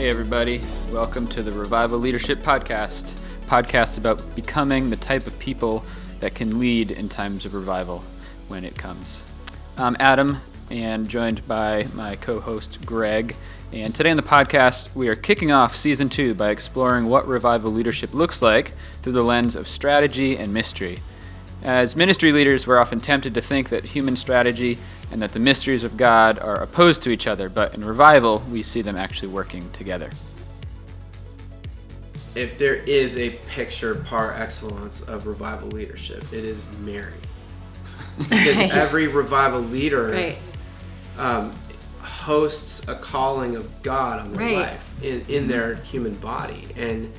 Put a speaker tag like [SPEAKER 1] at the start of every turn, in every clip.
[SPEAKER 1] Hey, everybody. Welcome to the Revival Leadership Podcast, podcast about becoming the type of people that can lead in times of revival when it comes. I'm Adam, and joined by my co host, Greg. And today on the podcast, we are kicking off season two by exploring what revival leadership looks like through the lens of strategy and mystery. As ministry leaders, we're often tempted to think that human strategy and that the mysteries of God are opposed to each other, but in revival, we see them actually working together.
[SPEAKER 2] If there is a picture par excellence of revival leadership, it is Mary. Because
[SPEAKER 3] Right.
[SPEAKER 2] every revival leader
[SPEAKER 3] Right.
[SPEAKER 2] um, hosts a calling of God on their
[SPEAKER 3] Right.
[SPEAKER 2] life in, in their human body, and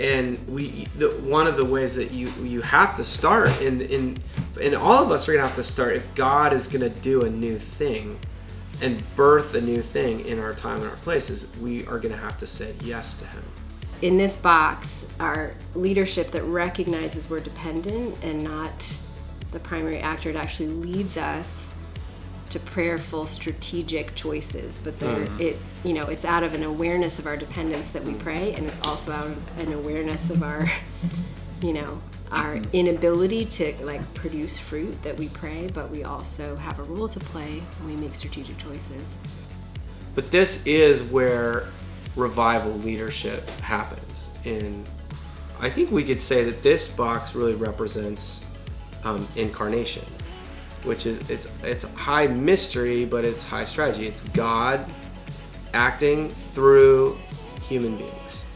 [SPEAKER 2] and we the, one of the ways that you you have to start in in and all of us are gonna have to start if God is gonna do a new thing and birth a new thing in our time and our places, we are gonna have to say yes to Him.
[SPEAKER 3] In this box our leadership that recognizes we're dependent and not the primary actor. It actually leads us to prayerful, strategic choices. But there, it you know, it's out of an awareness of our dependence that we pray, and it's also out of an awareness of our, you know, our inability to like produce fruit that we pray. But we also have a role to play when we make strategic choices.
[SPEAKER 2] But this is where revival leadership happens. And I think we could say that this box really represents um, incarnation, which is it's it's high mystery, but it's high strategy. It's God acting through human beings.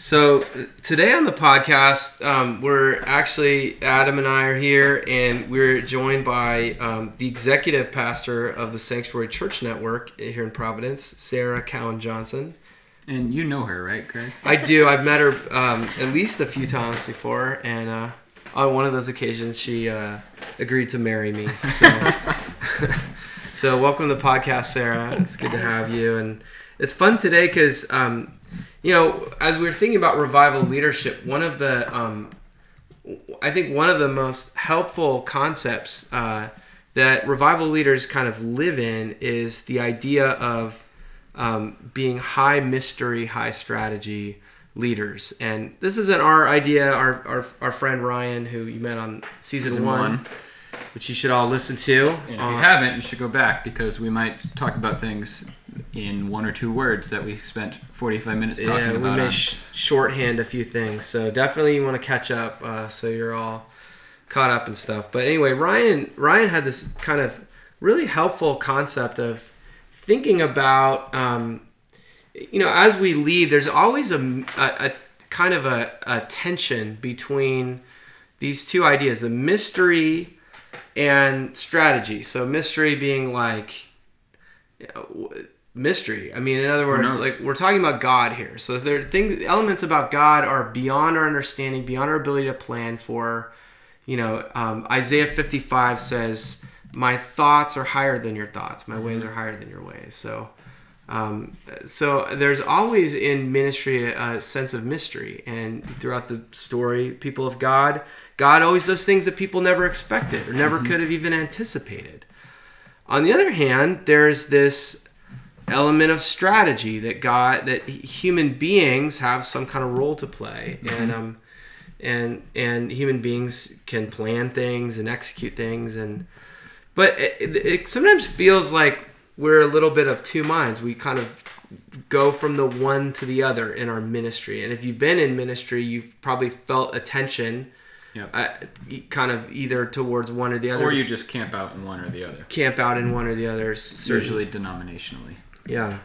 [SPEAKER 2] So today on the podcast, um, we're actually Adam and I are here, and we're joined by um, the executive pastor of the Sanctuary Church Network here in Providence, Sarah Cowan Johnson.
[SPEAKER 1] And you know her, right, Greg?
[SPEAKER 2] I do. I've met her um, at least a few times before, and uh, on one of those occasions, she uh, agreed to marry me. So, so welcome to the podcast, Sarah. it's good to have you, and it's fun today because um, you know, as we were thinking about revival leadership, one of the um, I think one of the most helpful concepts uh, that revival leaders kind of live in is the idea of um, being high mystery, high strategy leaders. And this isn't our idea. Our, our, our friend Ryan, who you met on season,
[SPEAKER 1] Season
[SPEAKER 2] one,
[SPEAKER 1] one.
[SPEAKER 2] which you should all listen to.
[SPEAKER 1] And if
[SPEAKER 2] Uh,
[SPEAKER 1] you haven't, you should go back because we might talk about things in one or two words that we spent 45 minutes talking about.
[SPEAKER 2] yeah, we
[SPEAKER 1] about.
[SPEAKER 2] may
[SPEAKER 1] on-
[SPEAKER 2] sh- shorthand a few things. So definitely you want to catch up uh, so you're all caught up and stuff. But anyway, Ryan Ryan had this kind of really helpful concept of thinking about um, you know as we lead. There's always a, a, a kind of a, a tension between these two ideas: the mystery and strategy. So mystery being like you know, mystery. I mean, in other words, like we're talking about God here. So there are things, elements about God are beyond our understanding, beyond our ability to plan for. You know, um, Isaiah 55 says, "My thoughts are higher than your thoughts. My ways are higher than your ways." So. Um, so there's always in ministry a sense of mystery, and throughout the story, people of God, God always does things that people never expected or never could have even anticipated. On the other hand, there's this element of strategy that God that human beings have some kind of role to play, and um, and and human beings can plan things and execute things, and but it, it, it sometimes feels like we're a little bit of two minds. We kind of go from the one to the other in our ministry, and if you've been in ministry, you've probably felt a tension.
[SPEAKER 1] Yep.
[SPEAKER 2] Uh, kind of either towards one or the other,
[SPEAKER 1] or you just camp out in one or the other.
[SPEAKER 2] camp out in one or the other.
[SPEAKER 1] It's
[SPEAKER 2] certain-
[SPEAKER 1] usually denominationally.
[SPEAKER 2] yeah.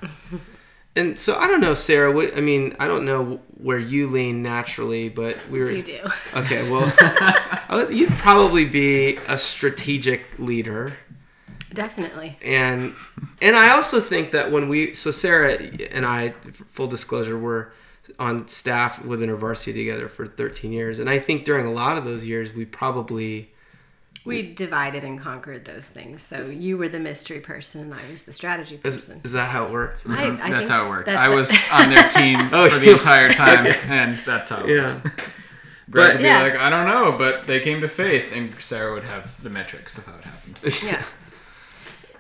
[SPEAKER 2] And so I don't know, Sarah. What I mean, I don't know where you lean naturally, but we were
[SPEAKER 3] So you do.
[SPEAKER 2] okay. Well, you'd probably be a strategic leader,
[SPEAKER 3] Definitely.
[SPEAKER 2] and and I also think that when we so Sarah and I, full disclosure, were on staff with InterVarsity together for 13 years, and I think during a lot of those years, we probably
[SPEAKER 3] We divided and conquered those things. So you were the mystery person, and I was the strategy person.
[SPEAKER 2] is that how it worked?
[SPEAKER 3] I, I
[SPEAKER 1] that's how it worked. I was on their team
[SPEAKER 2] Oh,
[SPEAKER 1] for the
[SPEAKER 2] oh,
[SPEAKER 1] entire time, and that's how it
[SPEAKER 2] Yeah.
[SPEAKER 1] worked. Greg
[SPEAKER 2] But-
[SPEAKER 1] would be
[SPEAKER 3] Yeah.
[SPEAKER 1] like, I don't know, but they came to faith, and Sarah would have the metrics of how it happened.
[SPEAKER 3] yeah,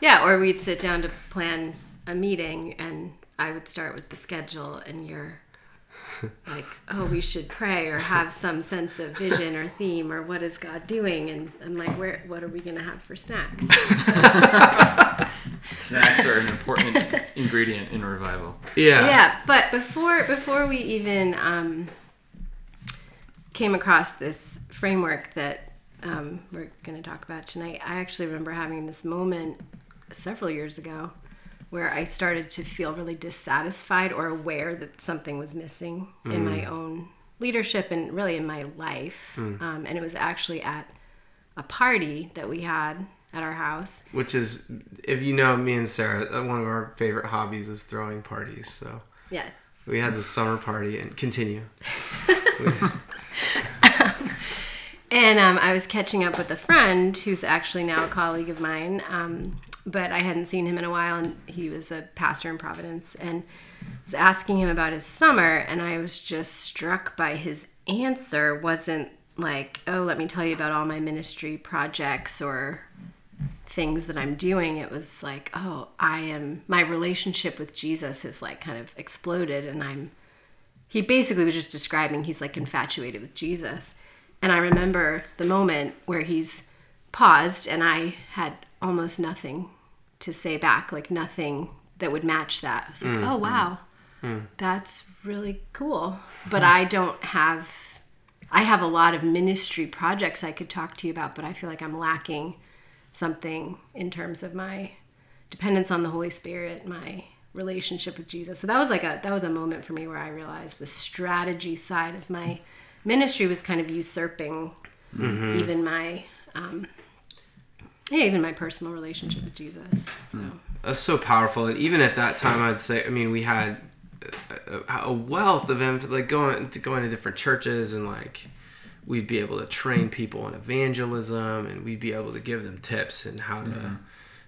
[SPEAKER 3] yeah. Or we'd sit down to plan a meeting and I would start with the schedule and you're like, oh, we should pray or have some sense of vision or theme or what is God doing? And I'm like, where, what are we going to have for snacks?
[SPEAKER 1] Snacks are an important ingredient in revival.
[SPEAKER 2] Yeah.
[SPEAKER 3] yeah, but before before we even um, came across this framework that um, we're going to talk about tonight, I actually remember having this moment several years ago where I started to feel really dissatisfied or aware that something was missing in my own leadership and really in my life. Um, and it was actually at a party that we had at our house.
[SPEAKER 2] Which is, if you know me and Sarah, uh, one of our favorite hobbies is throwing parties. So
[SPEAKER 3] Yes.
[SPEAKER 2] we had this summer party and continue.
[SPEAKER 3] And um, I was catching up with a friend who's actually now a colleague of mine, um, but I hadn't seen him in a while, and he was a pastor in Providence, and was asking him about his summer, and I was just struck by his answer. wasn't like, "Oh, let me tell you about all my ministry projects or things that I'm doing." It was like, "Oh, I am my relationship with Jesus has like kind of exploded, and I'm." He basically was just describing he's like infatuated with Jesus. And I remember the moment where he's paused and I had almost nothing to say back, like nothing that would match that. I was like, mm, oh, mm, wow, mm. that's really cool. But I don't have, I have a lot of ministry projects I could talk to you about, but I feel like I'm lacking something in terms of my dependence on the Holy Spirit, my relationship with Jesus. So that was like a that was a moment for me where I realized the strategy side of my ministry was kind of usurping mm-hmm. even my um, yeah, even my personal relationship with Jesus. So mm.
[SPEAKER 2] That's so powerful. And even at that time, I'd say, I mean, we had a, a wealth of info, like going to going to different churches and like we'd be able to train people in evangelism and we'd be able to give them tips and how to, mm-hmm.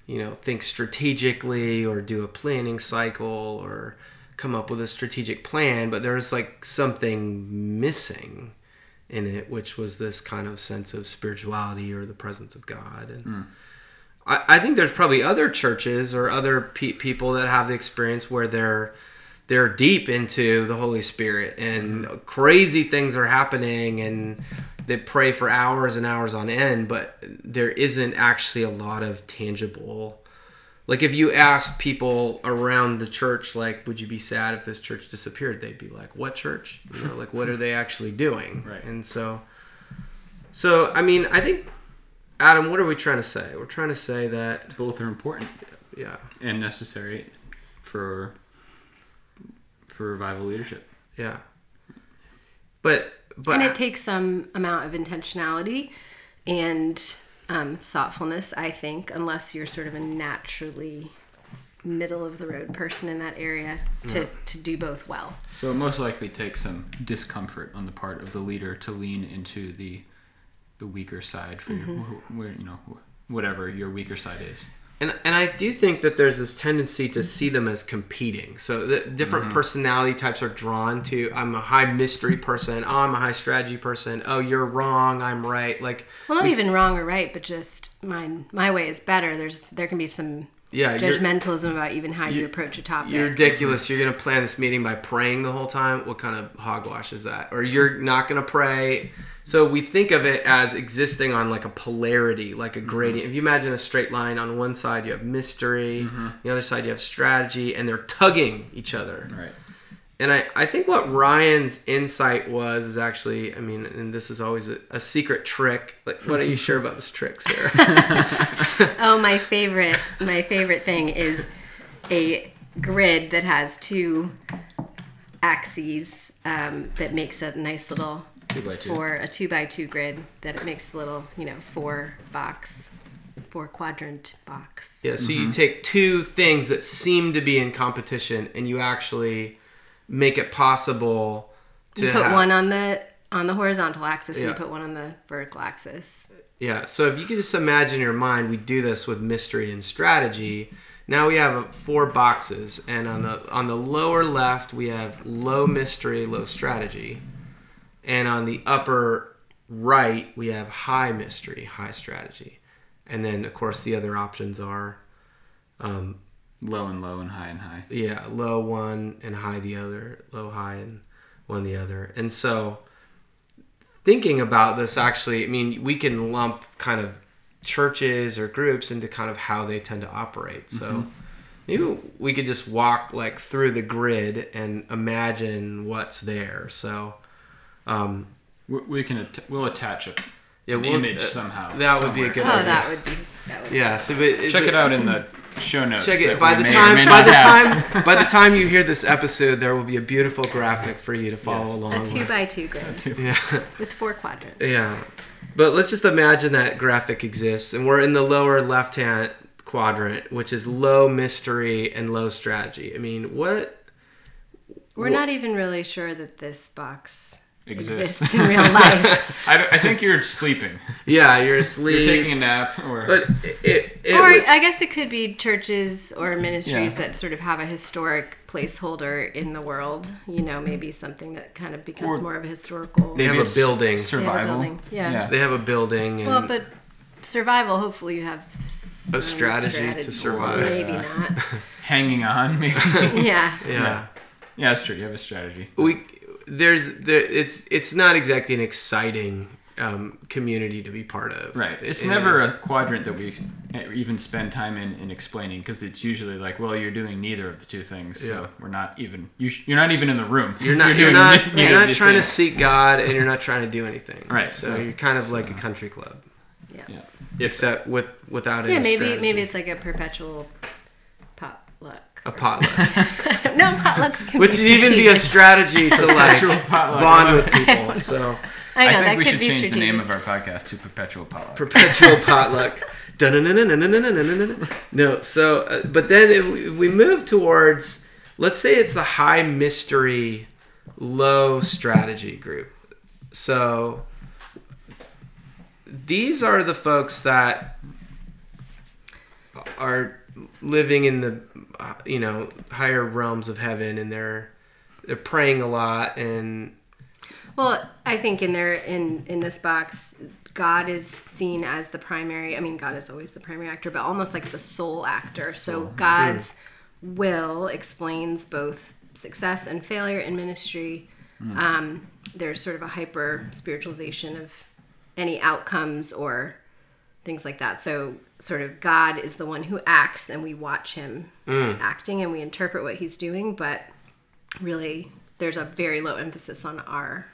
[SPEAKER 2] you know, think strategically or do a planning cycle or come up with a strategic plan. But there was like something missing in it, which was this kind of sense of spirituality or the presence of God. And hmm. I, I think there's probably other churches or other pe- people that have the experience where they're they're deep into the Holy Spirit and hmm. crazy things are happening and they pray for hours and hours on end, but there isn't actually a lot of tangible. Like if you ask people around the church, like, would you be sad if this church disappeared? They'd be like, what church? You know, like, what are they actually doing?
[SPEAKER 1] Right.
[SPEAKER 2] And so, so I mean, I think, Adam, what are we trying to say? We're trying to say that,
[SPEAKER 1] Both are important
[SPEAKER 2] yeah,
[SPEAKER 1] and necessary for for revival leadership.
[SPEAKER 2] yeah. But but
[SPEAKER 3] and it takes some amount of intentionality and um, thoughtfulness, I think, unless you're sort of a naturally middle of the road person in that area to, to do both well.
[SPEAKER 1] So it most likely takes some discomfort on the part of the leader to lean into the the weaker side for your, where you know whatever your weaker side is.
[SPEAKER 2] And and I do think that there's this tendency to see them as competing. So the different mm-hmm. personality types are drawn to. I'm a high mystery person. Oh, I'm a high strategy person. Oh, you're wrong. I'm right. Like
[SPEAKER 3] Well, not even wrong or right, but just mine. My way is better. There's there can be some
[SPEAKER 2] yeah,
[SPEAKER 3] judgmentalism about even how you, approach a topic.
[SPEAKER 2] you're ridiculous. You're gonna plan this meeting by praying the whole time. What kind of hogwash is that? Or you're not gonna pray. So we think of it as existing on like a polarity, like a mm-hmm. gradient. If you imagine a straight line, on one side you have mystery, mm-hmm. the other side you have strategy, and they're tugging each other.
[SPEAKER 1] Right.
[SPEAKER 2] And I, I think what Ryan's insight was is actually, I mean, and this is always a, a secret trick. Like, what are you sure about this trick, Sarah?
[SPEAKER 3] Oh, my favorite, my favorite thing is a grid that has two axes um, that makes a nice little
[SPEAKER 1] Two by two.
[SPEAKER 3] for a two by two grid that it makes a little, you know, four box, four quadrant box.
[SPEAKER 2] yeah, so you take two things that seem to be in competition and you actually make it possible to
[SPEAKER 3] You put
[SPEAKER 2] have-
[SPEAKER 3] one on the on the horizontal axis and you put one on the vertical axis.
[SPEAKER 2] Yeah, so if you could just imagine in your mind, we do this with mystery and strategy. Now we have four boxes, and on the on the lower left we have low mystery, low strategy, and on the upper right we have high mystery, high strategy, and then of course the other options are um,
[SPEAKER 1] Low and low and high and high.
[SPEAKER 2] yeah, low one and high the other, low high and one the other. And so thinking about this actually, I mean, we can lump kind of churches or groups into kind of how they tend to operate. So maybe we could just walk like through the grid and imagine what's there. So um
[SPEAKER 1] We, we can att- we'll attach a,
[SPEAKER 2] yeah,
[SPEAKER 1] an
[SPEAKER 2] we'll-
[SPEAKER 1] image
[SPEAKER 2] uh,
[SPEAKER 1] somehow.
[SPEAKER 2] That would be a good
[SPEAKER 3] Oh,
[SPEAKER 2] idea.
[SPEAKER 3] that would be that would.
[SPEAKER 2] Yeah, so but,
[SPEAKER 1] Check
[SPEAKER 2] but-
[SPEAKER 1] it out in the show notes.
[SPEAKER 2] Check it by the time by the
[SPEAKER 1] have.
[SPEAKER 2] time by the time you hear this episode, there will be a beautiful graphic for you to follow
[SPEAKER 1] Yes.
[SPEAKER 2] along.
[SPEAKER 3] A two
[SPEAKER 2] with.
[SPEAKER 3] by two grid
[SPEAKER 2] Yeah,
[SPEAKER 3] with four quadrants.
[SPEAKER 2] yeah. But let's just imagine that graphic exists, and we're in the lower left-hand quadrant, which is low mystery and low strategy. I mean, what?
[SPEAKER 3] We're
[SPEAKER 2] Wha-
[SPEAKER 3] not even really sure that this box
[SPEAKER 1] Exists.
[SPEAKER 3] exists, in real life.
[SPEAKER 1] I, I think you're sleeping.
[SPEAKER 2] Yeah, you're asleep.
[SPEAKER 1] You're taking a nap, or
[SPEAKER 2] but it, it, it
[SPEAKER 3] or
[SPEAKER 2] would-
[SPEAKER 3] I guess it could be churches or ministries
[SPEAKER 1] Yeah.
[SPEAKER 3] that sort of have a historic placeholder in the world. You know, maybe something that kind of becomes
[SPEAKER 1] Or-
[SPEAKER 3] more of a historical.
[SPEAKER 2] They have a building.
[SPEAKER 1] Survival.
[SPEAKER 3] building, yeah.
[SPEAKER 2] they have a building, and
[SPEAKER 3] well, but survival. Hopefully, you have some
[SPEAKER 2] strategy to survive.
[SPEAKER 3] Maybe
[SPEAKER 1] Yeah.
[SPEAKER 3] not.
[SPEAKER 1] hanging on. Maybe.
[SPEAKER 3] Yeah.
[SPEAKER 2] yeah.
[SPEAKER 1] yeah, that's true. You have a strategy.
[SPEAKER 2] we there's there it's it's not exactly an exciting um, community to be part of.
[SPEAKER 1] Right. It's
[SPEAKER 2] And-
[SPEAKER 1] never a quadrant that we even spend time in, in explaining because it's usually like, well, you're doing neither of the two things, so
[SPEAKER 2] Yeah.
[SPEAKER 1] we're not even. You sh- you're not even in the room.
[SPEAKER 2] You're not. You're,
[SPEAKER 1] doing
[SPEAKER 2] not. You're not
[SPEAKER 1] these
[SPEAKER 2] trying to seek God, and you're not trying to do anything.
[SPEAKER 1] Right,
[SPEAKER 2] So,
[SPEAKER 1] so-
[SPEAKER 2] you're kind of like a country club,
[SPEAKER 1] Yeah. If,
[SPEAKER 2] except with without any
[SPEAKER 3] Yeah, maybe
[SPEAKER 2] strategy.
[SPEAKER 3] maybe it's like a perpetual potluck
[SPEAKER 2] a potluck.
[SPEAKER 3] no potlucks can
[SPEAKER 2] Which
[SPEAKER 3] be
[SPEAKER 2] even be a strategy to like bond with people. So
[SPEAKER 3] I, know,
[SPEAKER 1] I think we should change
[SPEAKER 3] strategic.
[SPEAKER 1] the name of our podcast to Perpetual Potluck.
[SPEAKER 2] Perpetual Potluck. no, so uh, but then if we, if we move towards, let's say it's the high mystery, low strategy group. So these are the folks that are living in the you know higher realms of heaven, and they're they're praying a lot and
[SPEAKER 3] Well, I think in their in in this box, God is seen as the primary. I mean, God is always the primary actor, but almost like the sole actor. So God's will explains both success and failure in ministry. Um, there's sort of a hyper spiritualization of any outcomes or things like that. So sort of God is the one who acts, and we watch him acting, and we interpret what he's doing, but really there's a very low emphasis on our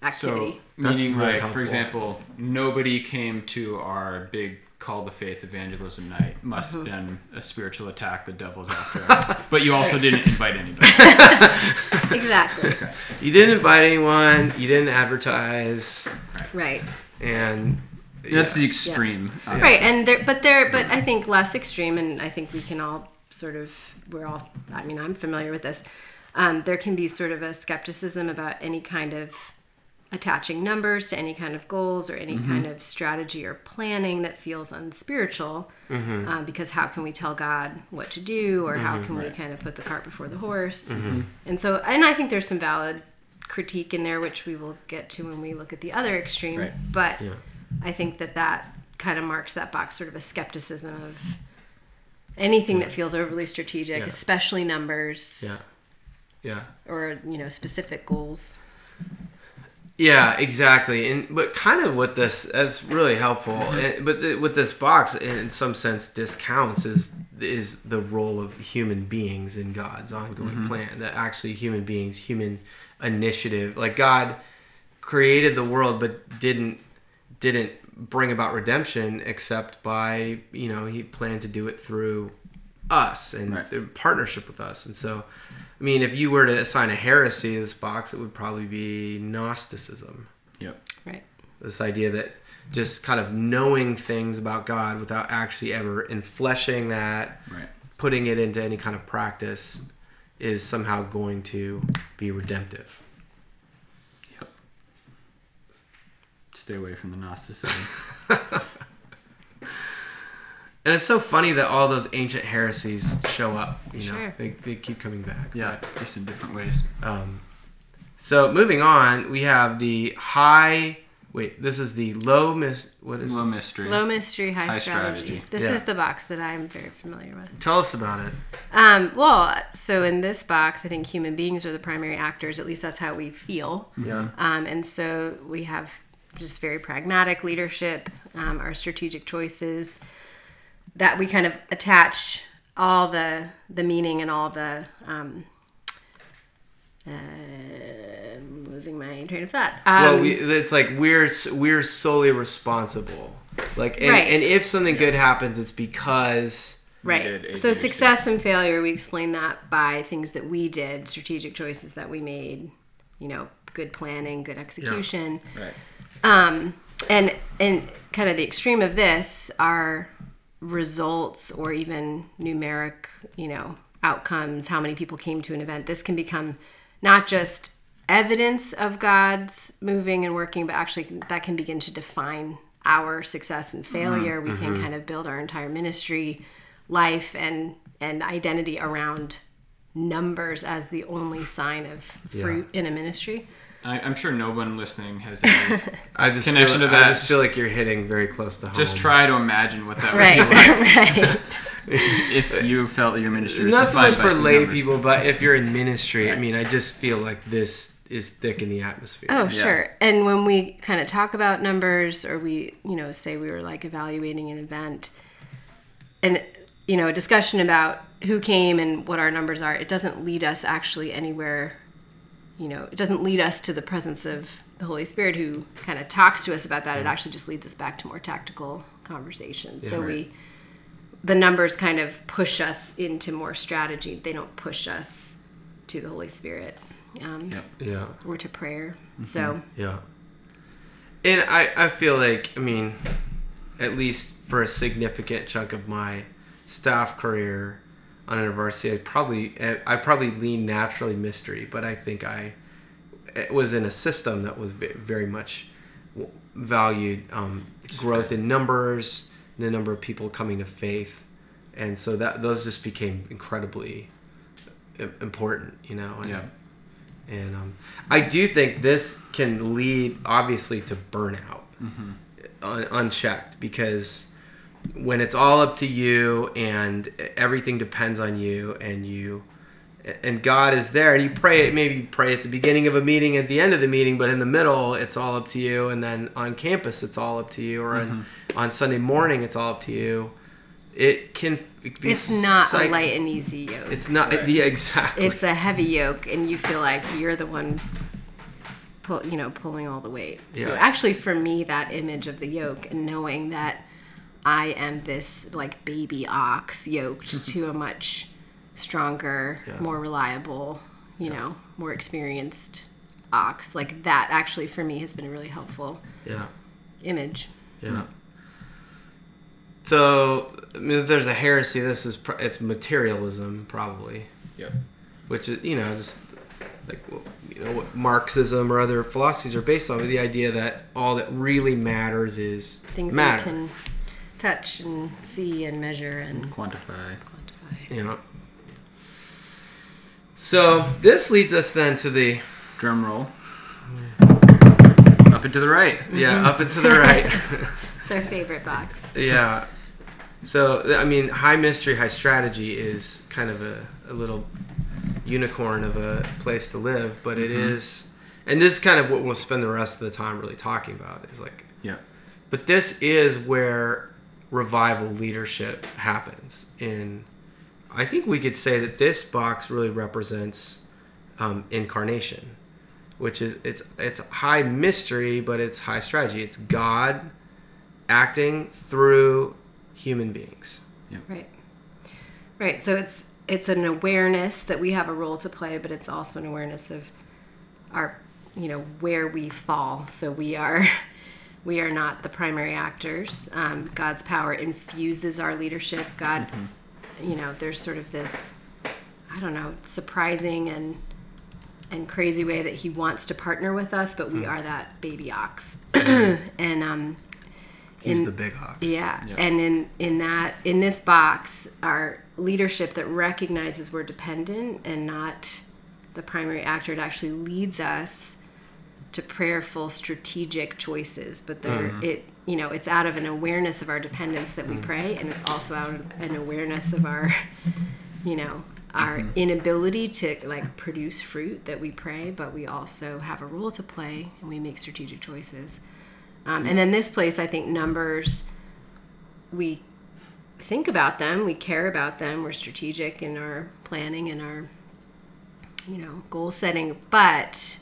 [SPEAKER 1] So,
[SPEAKER 3] activity.
[SPEAKER 2] That's
[SPEAKER 1] meaning,
[SPEAKER 2] really
[SPEAKER 1] like,
[SPEAKER 2] helpful.
[SPEAKER 1] for example, nobody came to our big call to faith evangelism night. Must
[SPEAKER 3] Uh-huh.
[SPEAKER 1] have been a spiritual attack. The devil's after us. but you also didn't invite anybody.
[SPEAKER 3] exactly.
[SPEAKER 2] you didn't invite anyone, you didn't advertise,
[SPEAKER 3] right.
[SPEAKER 2] and
[SPEAKER 1] That's the extreme. obviously.
[SPEAKER 3] Right. And there but there but I think less extreme and I think we can all sort of we're all I mean, I'm familiar with this. Um, there can be sort of a skepticism about any kind of attaching numbers to any kind of goals or any kind of strategy or planning that feels unspiritual um, because how can we tell god what to do or how can we kind of put the cart before the horse and so and i think there's some valid critique in there which we will get to when we look at the other extreme
[SPEAKER 1] Right.
[SPEAKER 3] but i think that that kind of marks that box sort of a skepticism of anything that feels overly strategic
[SPEAKER 2] Yeah.
[SPEAKER 3] especially numbers
[SPEAKER 2] yeah, yeah.
[SPEAKER 3] or you know specific goals
[SPEAKER 2] Yeah, exactly. And but kind of what this that's really helpful. And, but the, what this box, in some sense, discounts is is the role of human beings in God's ongoing mm-hmm. plan. That actually human beings, human initiative, like God created the world, but didn't didn't bring about redemption except by you know He planned to do it through us and
[SPEAKER 1] Right.
[SPEAKER 2] through partnership with us. And so, I mean, if you were to assign a heresy to this box, it would probably be Gnosticism.
[SPEAKER 1] Yep.
[SPEAKER 3] right
[SPEAKER 2] This idea that just kind of knowing things about God without actually ever enfleshing that,
[SPEAKER 1] Right.
[SPEAKER 2] putting it into any kind of practice, is somehow going to be redemptive.
[SPEAKER 1] Yep. Stay away from the Gnosticism.
[SPEAKER 2] And it's so funny that all those ancient heresies show up. You know,
[SPEAKER 3] Sure.
[SPEAKER 2] they, they keep coming back.
[SPEAKER 1] yeah, just in different ways.
[SPEAKER 2] Um, so moving on, we have the high wait, this is the low mis. What is
[SPEAKER 1] Low
[SPEAKER 2] this?
[SPEAKER 1] mystery.
[SPEAKER 3] Low mystery, high,
[SPEAKER 1] High
[SPEAKER 3] strategy.
[SPEAKER 1] strategy.
[SPEAKER 3] This
[SPEAKER 2] Yeah.
[SPEAKER 3] is the box that I'm very familiar with.
[SPEAKER 2] Tell us about it.
[SPEAKER 3] Um, well, so in this box, I think human beings are the primary actors. At least that's how we feel.
[SPEAKER 2] Yeah.
[SPEAKER 3] Um, and so we have just very pragmatic leadership, um, our strategic choices that we kind of attach all the the meaning and all the um, uh, I'm losing my train of thought. Um,
[SPEAKER 2] well, we, it's like we're we're solely responsible. Like, and,
[SPEAKER 3] Right.
[SPEAKER 2] and if something good happens, it's because
[SPEAKER 1] did
[SPEAKER 3] Right.
[SPEAKER 1] A,
[SPEAKER 3] So
[SPEAKER 1] B, or C.
[SPEAKER 3] success and failure, we explain that by things that we did, strategic choices that we made, you know, good planning, good execution.
[SPEAKER 1] Right.
[SPEAKER 3] Um, and and kind of the extreme of this are results or even numeric, you know, outcomes, how many people came to an event. This can become not just evidence of God's moving and working, but actually that can begin to define our success and failure. We can kind of build our entire ministry, life and and identity around numbers as the only sign of fruit in a ministry.
[SPEAKER 1] I, I'm sure no one listening has any.
[SPEAKER 2] I just
[SPEAKER 1] Connection
[SPEAKER 2] feel,
[SPEAKER 1] to that.
[SPEAKER 2] I just feel like you're hitting very close to home.
[SPEAKER 1] just try to imagine what that would be like
[SPEAKER 3] right.
[SPEAKER 1] if you felt that your ministry was
[SPEAKER 2] Not so much
[SPEAKER 1] by
[SPEAKER 2] for
[SPEAKER 1] some
[SPEAKER 2] lay
[SPEAKER 1] numbers.
[SPEAKER 2] people, but if you're in ministry, I mean, I just feel like this is thick in the atmosphere.
[SPEAKER 3] Oh, sure. And when we kind of talk about numbers or we, you know, say we were like evaluating an event and, you know, a discussion about who came and what our numbers are, it doesn't lead us actually anywhere, you know, it doesn't lead us to the presence of the Holy Spirit who kind of talks to us about that. It actually just leads us back to more tactical conversations. so
[SPEAKER 2] right.
[SPEAKER 3] we, the numbers kind of push us into more strategy. They don't push us to the Holy Spirit. Um,
[SPEAKER 1] Yep.
[SPEAKER 2] Yeah.
[SPEAKER 3] or to prayer. So
[SPEAKER 2] Yeah. And I, I feel like, I mean, at least for a significant chunk of my staff career on a university, I probably I probably lean naturally mystery, but I think I it was in a system that was very much valued um, growth in numbers, the number of people coming to faith, and so that those just became incredibly important, you know. And,
[SPEAKER 1] Yeah.
[SPEAKER 2] and um, I do think this can lead, obviously, to burnout un- unchecked because when it's all up to you and everything depends on you and you and God is there and you pray it maybe you pray at the beginning of a meeting at the end of the meeting but in the middle it's all up to you and then on campus it's all up to you or on, mm-hmm. on Sunday morning it's all up to you it can f- be
[SPEAKER 3] it's not
[SPEAKER 2] psych-
[SPEAKER 3] a light and easy yoke.
[SPEAKER 2] it's not
[SPEAKER 1] Right.
[SPEAKER 2] yeah exactly
[SPEAKER 3] It's a heavy yoke, and you feel like you're the one, pull, you know, pulling all the weight.
[SPEAKER 2] yeah.
[SPEAKER 3] So actually, for me, that image of the yoke and knowing that I am this like baby ox yoked to a much stronger,
[SPEAKER 2] Yeah.
[SPEAKER 3] more reliable, you know, more experienced ox, like that actually for me has been a really helpful
[SPEAKER 2] yeah
[SPEAKER 3] image.
[SPEAKER 2] Yeah. So I mean, there's a heresy. This is pr- it's materialism probably,
[SPEAKER 1] Yeah.
[SPEAKER 2] which is you know just like you know what Marxism or other philosophies are based on. The idea that all that really matters is
[SPEAKER 3] Things
[SPEAKER 2] matter.
[SPEAKER 3] you can touch and see and measure and
[SPEAKER 1] Quantify.
[SPEAKER 3] quantify.
[SPEAKER 2] You know. So this leads us then to the
[SPEAKER 1] Drum roll. Up and to the right.
[SPEAKER 2] yeah up and to the right.
[SPEAKER 3] It's our favorite box.
[SPEAKER 2] Yeah. So I mean, high mystery, high strategy is kind of a, a little unicorn of a place to live, but it mm-hmm. is, and this is kind of what we'll spend the rest of the time really talking about is like,
[SPEAKER 1] Yeah.
[SPEAKER 2] but this is where revival leadership happens. And I think we could say that this box really represents um, incarnation, which is it's it's high mystery, but it's high strategy. It's God acting through human beings.
[SPEAKER 3] Right. Right. So it's it's an awareness that we have a role to play, but it's also an awareness of our you know where we fall. So we are we are not the primary actors. Um, God's power infuses our leadership. God, you know, there's sort of this I don't know surprising and and crazy way that He wants to partner with us, but we are that baby ox. and um,
[SPEAKER 2] He's
[SPEAKER 3] in-
[SPEAKER 2] the big ox.
[SPEAKER 3] yeah.
[SPEAKER 1] Yeah.
[SPEAKER 3] And in in that in this box our leadership that recognizes we're dependent and not the primary actor it actually leads us to prayerful strategic choices but they're mm-hmm. it you know it's out of an awareness of our dependence that we mm-hmm. pray and it's also out of an awareness of our you know our mm-hmm. inability to like produce fruit that we pray but we also have a role to play and we make strategic choices. Um, and then this place i think numbers we think about them we care about them we're strategic in our planning and our you know goal setting but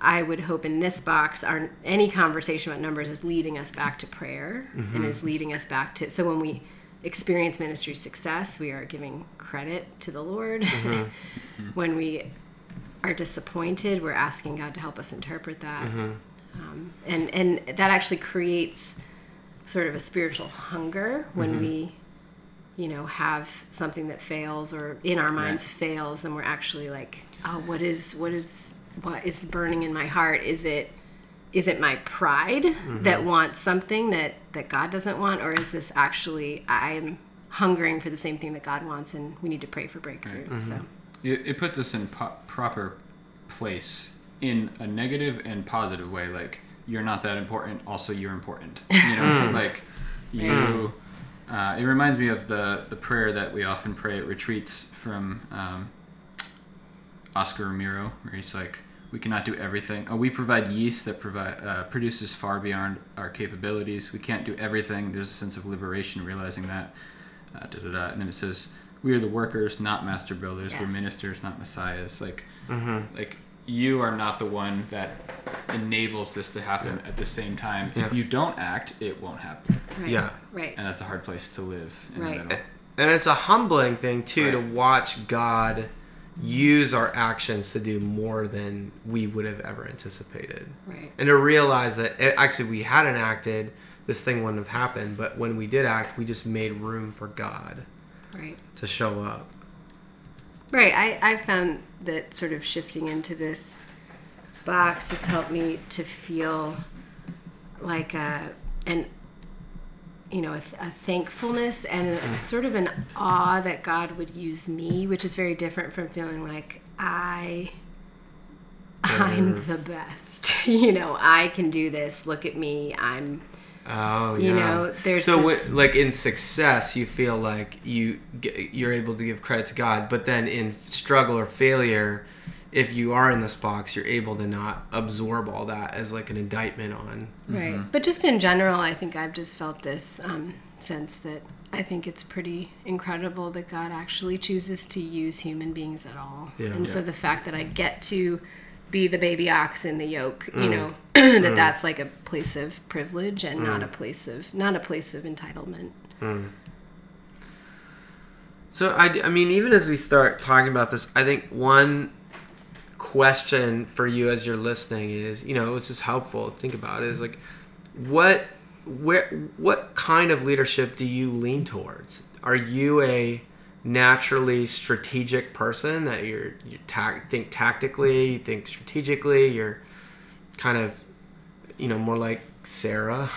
[SPEAKER 3] i would hope in this box our any conversation about numbers is leading us back to prayer and is mm-hmm. leading us back to so when we experience ministry success we are giving credit to the lord. Mm-hmm. When we are disappointed we're asking god to help us interpret that. Mm-hmm. Um, and and that actually creates sort of a spiritual hunger when we you know have something that fails or in our minds fails then we're actually like oh what is what is what is burning in my heart is it is it my pride that wants something that that god doesn't want or is this actually i'm hungering for the same thing that god wants and we need to pray for breakthrough so
[SPEAKER 1] It, it puts us in po- proper place in a negative and positive way. Like you're not that important. Also, you're important. You know, like you. Uh, it reminds me of the the prayer that we often pray at retreats from um, Oscar Romero, where he's like, "We cannot do everything. Oh, we provide yeast that provide uh, produces far beyond our capabilities. We can't do everything. There's a sense of liberation realizing that." Uh, da, da, da. And then it says, "We are the workers, not master builders. We're ministers, not messiahs." Like, like you are not the one that enables this to happen at the same time.
[SPEAKER 2] Yeah.
[SPEAKER 1] If you don't act, it won't happen,
[SPEAKER 3] right
[SPEAKER 2] Yeah.
[SPEAKER 3] right
[SPEAKER 1] and that's a hard place to live in
[SPEAKER 3] Right.
[SPEAKER 1] the.
[SPEAKER 2] And it's a humbling thing too to watch God use our actions to do more than we would have ever anticipated.
[SPEAKER 3] right
[SPEAKER 2] And to realize that it, actually we hadn't acted, this thing wouldn't have happened. But when we did act, we just made room for God
[SPEAKER 3] right
[SPEAKER 2] to show up.
[SPEAKER 3] Right. I, I found that sort of shifting into this box has helped me to feel like a, an, you know, a, th- a thankfulness and a, sort of an awe that God would use me, which is very different from feeling like I, I'm the best. you know, I can do this. Look at me. I'm,
[SPEAKER 2] Oh, yeah.
[SPEAKER 3] You know, there's
[SPEAKER 2] so
[SPEAKER 3] this-
[SPEAKER 2] like in success, you feel like you g- you're able to give credit to God, but then in struggle or failure, if you are in this box, you're able to not absorb all that as like an indictment on.
[SPEAKER 3] Right. But just in general, I think I've just felt this um, sense that I think it's pretty incredible that God actually chooses to use human beings at all.
[SPEAKER 2] Yeah.
[SPEAKER 3] and so the fact that I get to be the baby ox in the yoke, you
[SPEAKER 2] Mm.
[SPEAKER 3] know, that that's like a place of privilege and not a place of not a place of entitlement.
[SPEAKER 2] So I, I mean, even as we start talking about this, I think one question for you as you're listening is, you know, it's just helpful to think about it is like, what, where, what kind of leadership do you lean towards? Are you a naturally strategic person that you're you ta- think tactically, you think strategically, you're kind of, you know, more like Sarah,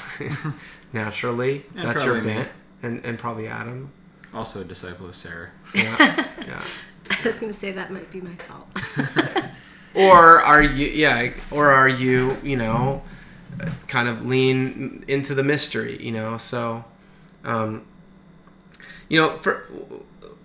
[SPEAKER 2] naturally.
[SPEAKER 1] And
[SPEAKER 2] That's your bent, and and probably Adam.
[SPEAKER 1] Also a disciple of Sarah.
[SPEAKER 2] Yeah, yeah.
[SPEAKER 3] I was going to say that might be my fault.
[SPEAKER 2] Or are you, yeah, or are you, you know, kind of lean into the mystery, you know? So, um, you know, for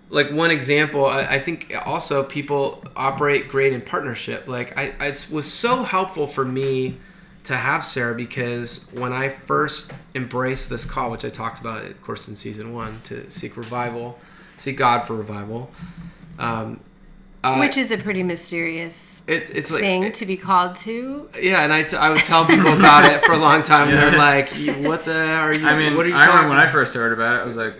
[SPEAKER 2] like one example, I, I think also people operate great in partnership. Like, I, I it was so helpful for me to have Sarah because when I first embraced this call, which I talked about, of course, in season one, to seek revival, seek God for revival. Um, uh,
[SPEAKER 3] Which is a pretty mysterious
[SPEAKER 2] it, it's like
[SPEAKER 3] thing to be called to.
[SPEAKER 2] yeah, and I, t- I would tell people about it for a long time, and they're like, "What the are you?
[SPEAKER 1] I mean,
[SPEAKER 2] what are you
[SPEAKER 1] I
[SPEAKER 2] talking?"
[SPEAKER 1] remember when I first heard about it, I was like,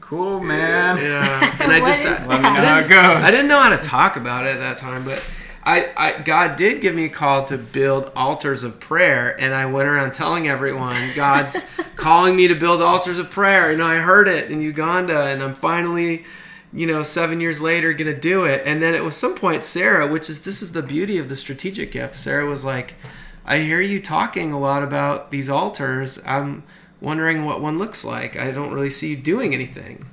[SPEAKER 1] "Cool, man."
[SPEAKER 2] yeah, and I just
[SPEAKER 3] is
[SPEAKER 2] I,
[SPEAKER 1] Let me know how it goes.
[SPEAKER 2] I didn't know how to talk about it at that time, but I, I God did give me a call to build altars of prayer, and I went around telling everyone God's calling me to build altars of prayer, and I heard it in Uganda, and I'm finally. You know, seven years later, gonna do it, and then it was some point Sarah, which is this is the beauty of the strategic gift. Sarah was like, I hear you talking a lot about these altars. I'm wondering what one looks like. I don't really see you doing anything.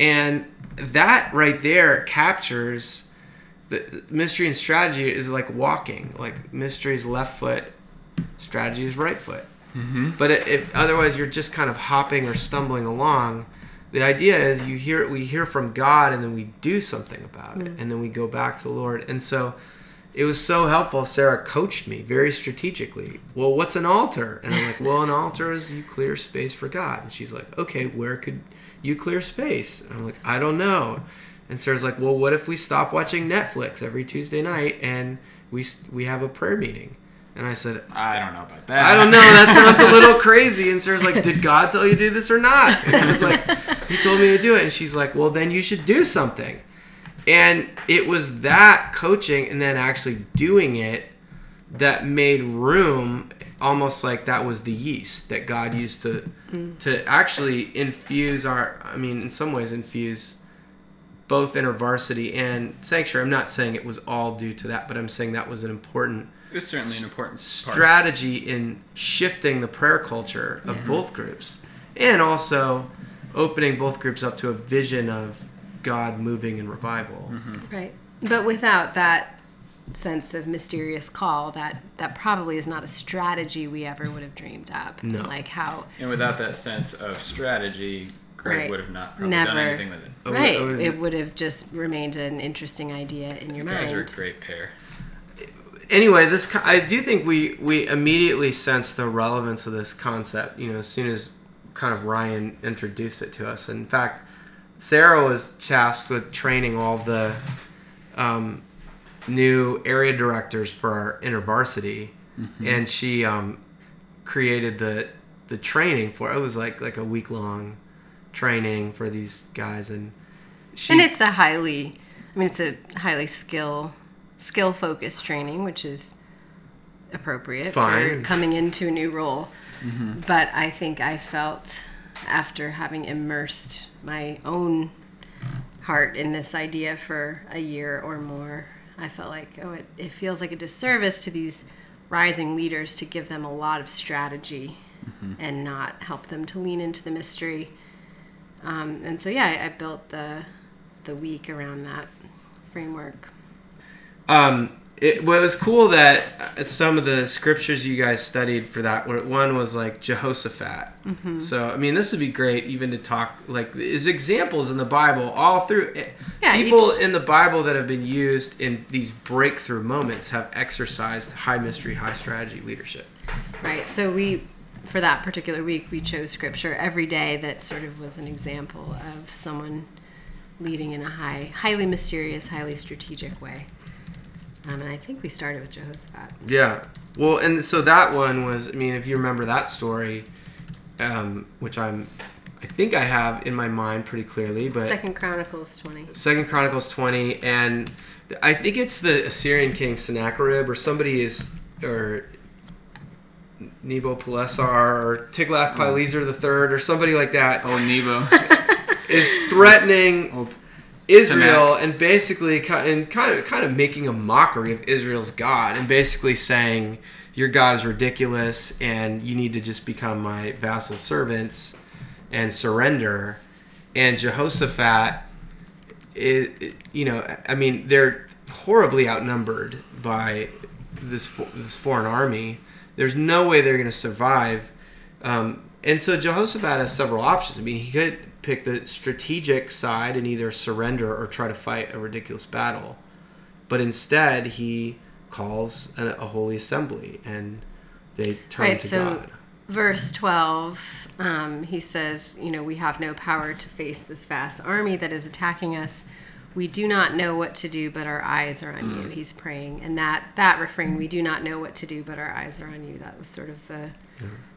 [SPEAKER 2] And that right there captures the, mystery and strategy is like walking. Like mystery is left foot, strategy is right foot.
[SPEAKER 1] Mm-hmm.
[SPEAKER 2] But i- if otherwise you're just kind of hopping or stumbling along, the idea is you hear we hear from God and then we do something about it mm. and then we go back to the Lord. And so it was so helpful. Sarah coached me very strategically. Well, what's an altar? And I'm like, well, an altar is you clear space for God. And she's like, okay, where could you clear space? And I'm like, I don't know. And Sarah's like, well, what if we stop watching Netflix every Tuesday night and we we have a prayer meeting? And I said,
[SPEAKER 1] I don't know about that.
[SPEAKER 2] I don't know. That sounds a little crazy. And Sarah's like, Did God tell you to do this or not? And I was like, He told me to do it. And she's like, Well, then you should do something. And it was that coaching and then actually doing it that made room almost like that was the yeast that God used to mm. to actually infuse our I mean in some ways infuse both InterVarsity and Sanctuary. I'm not saying it was all due to that, but I'm saying that was an important
[SPEAKER 1] It's certainly an important part.
[SPEAKER 2] strategy in shifting the prayer culture of both groups and also opening both groups up to a vision of God moving in revival. Mm-hmm.
[SPEAKER 3] Right. But without that sense of mysterious call, that that probably is not a strategy we ever would have dreamed up.
[SPEAKER 2] No.
[SPEAKER 3] Like how
[SPEAKER 1] And without that sense of strategy, Greg
[SPEAKER 3] Right.
[SPEAKER 1] would have not probably done
[SPEAKER 3] Never.
[SPEAKER 1] anything with it.
[SPEAKER 2] Oh,
[SPEAKER 3] right. it would have just remained an interesting idea in your
[SPEAKER 1] You guys are a
[SPEAKER 3] mind.
[SPEAKER 1] great pair.
[SPEAKER 2] Anyway, this I do think we we immediately sense the relevance of this concept. You know, as soon as kind of Ryan introduced it to us. In fact, Sarah was tasked with training all the um, new area directors for our intervarsity, and she um, created the the training for it was like like a week long training for these guys, and she
[SPEAKER 3] And it's a highly I mean it's a highly skill skill focused training, which is appropriate
[SPEAKER 2] Fine.
[SPEAKER 3] for coming into a new role. But I think I felt after having immersed my own heart in this idea for a year or more, I felt like, oh, it, it feels like a disservice to these rising leaders to give them a lot of strategy and not help them to lean into the mystery. Um, and so, yeah, I, I built the the week around that framework.
[SPEAKER 2] Um, it, well, it was cool that some of the scriptures you guys studied for that. One was like Jehoshaphat.
[SPEAKER 3] Mm-hmm.
[SPEAKER 2] So I mean, this would be great even to talk like is examples in the Bible all through. eh,
[SPEAKER 3] Yeah,
[SPEAKER 2] people
[SPEAKER 3] each-
[SPEAKER 2] in the Bible that have been used in these breakthrough moments have exercised high mystery, high strategy leadership.
[SPEAKER 3] Right. So we, for that particular week, we chose scripture every day that sort of was an example of someone leading in a high, highly mysterious, highly strategic way. Um, and I think we started with Jehoshaphat.
[SPEAKER 2] Yeah. Well, and so that one was. I mean, if you remember that story, um, which I'm, I think I have in my mind pretty clearly, but
[SPEAKER 3] Second Chronicles twenty.
[SPEAKER 2] Second Chronicles 20, and I think it's the Assyrian king Sennacherib or somebody is or Nebo Nebuchadnezzar or Tiglath-Pileser the third or somebody like that
[SPEAKER 1] Oh, Nebo.
[SPEAKER 2] is threatening
[SPEAKER 1] Old
[SPEAKER 2] Israel and basically and kind of kind of making a mockery of Israel's God and basically saying your God is ridiculous and you need to just become my vassal servants and surrender. And Jehoshaphat, it, you know, I mean, they're horribly outnumbered by this this foreign army. There's no way they're going to survive. Um, and so Jehoshaphat has several options. I mean, he could pick the strategic side and either surrender or try to fight a ridiculous battle. But instead, he calls a, a holy assembly and they turn
[SPEAKER 3] Right.
[SPEAKER 2] to
[SPEAKER 3] So,
[SPEAKER 2] God.
[SPEAKER 3] verse twelve, um, he says, "You know, we have no power to face this vast army that is attacking us." We do not know what to do, but our eyes are on you. He's praying, and that that refrain, "We do not know what to do, but our eyes are on you." That was sort of the,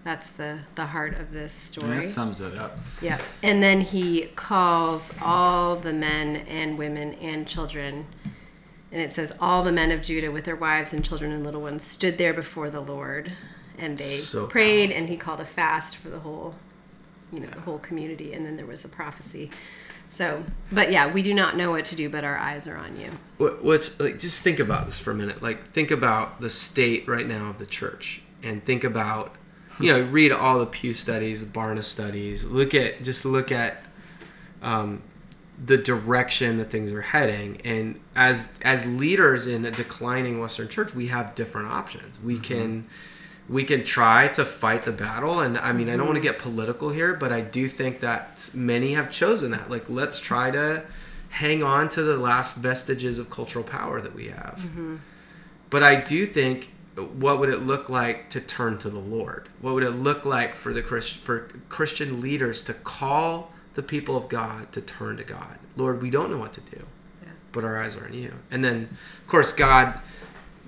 [SPEAKER 3] that's the the heart of this story.
[SPEAKER 1] And that sums it up.
[SPEAKER 3] Yeah. And then he calls all the men and women and children. And it says, All the men of Judah with their wives and children and little ones stood there before the Lord. And they
[SPEAKER 2] So
[SPEAKER 3] prayed, and he called a fast for the whole, you know, the whole community. And then there was a prophecy. So, but yeah, we do not know what to do, but our eyes are on you.
[SPEAKER 2] What, what's like? Just think about this for a minute. Like, think about the state right now of the church, and think about, you know, read all the Pew studies, the Barna studies. Look at just look at um, the direction that things are heading. And as as leaders in a declining western church we have different options. We mm-hmm. can we can try to fight the battle. And i mean i don't want to mm-hmm. get political here but i do think that many have chosen that. Like let's try to hang on to the last vestiges of cultural power that we have. Mm-hmm. But i do think what would it look like to turn to the lord? What would it look like for the Christ, for christian leaders to call the people of god to turn to god? Lord we don't know what to do but our eyes are on you. And then of course god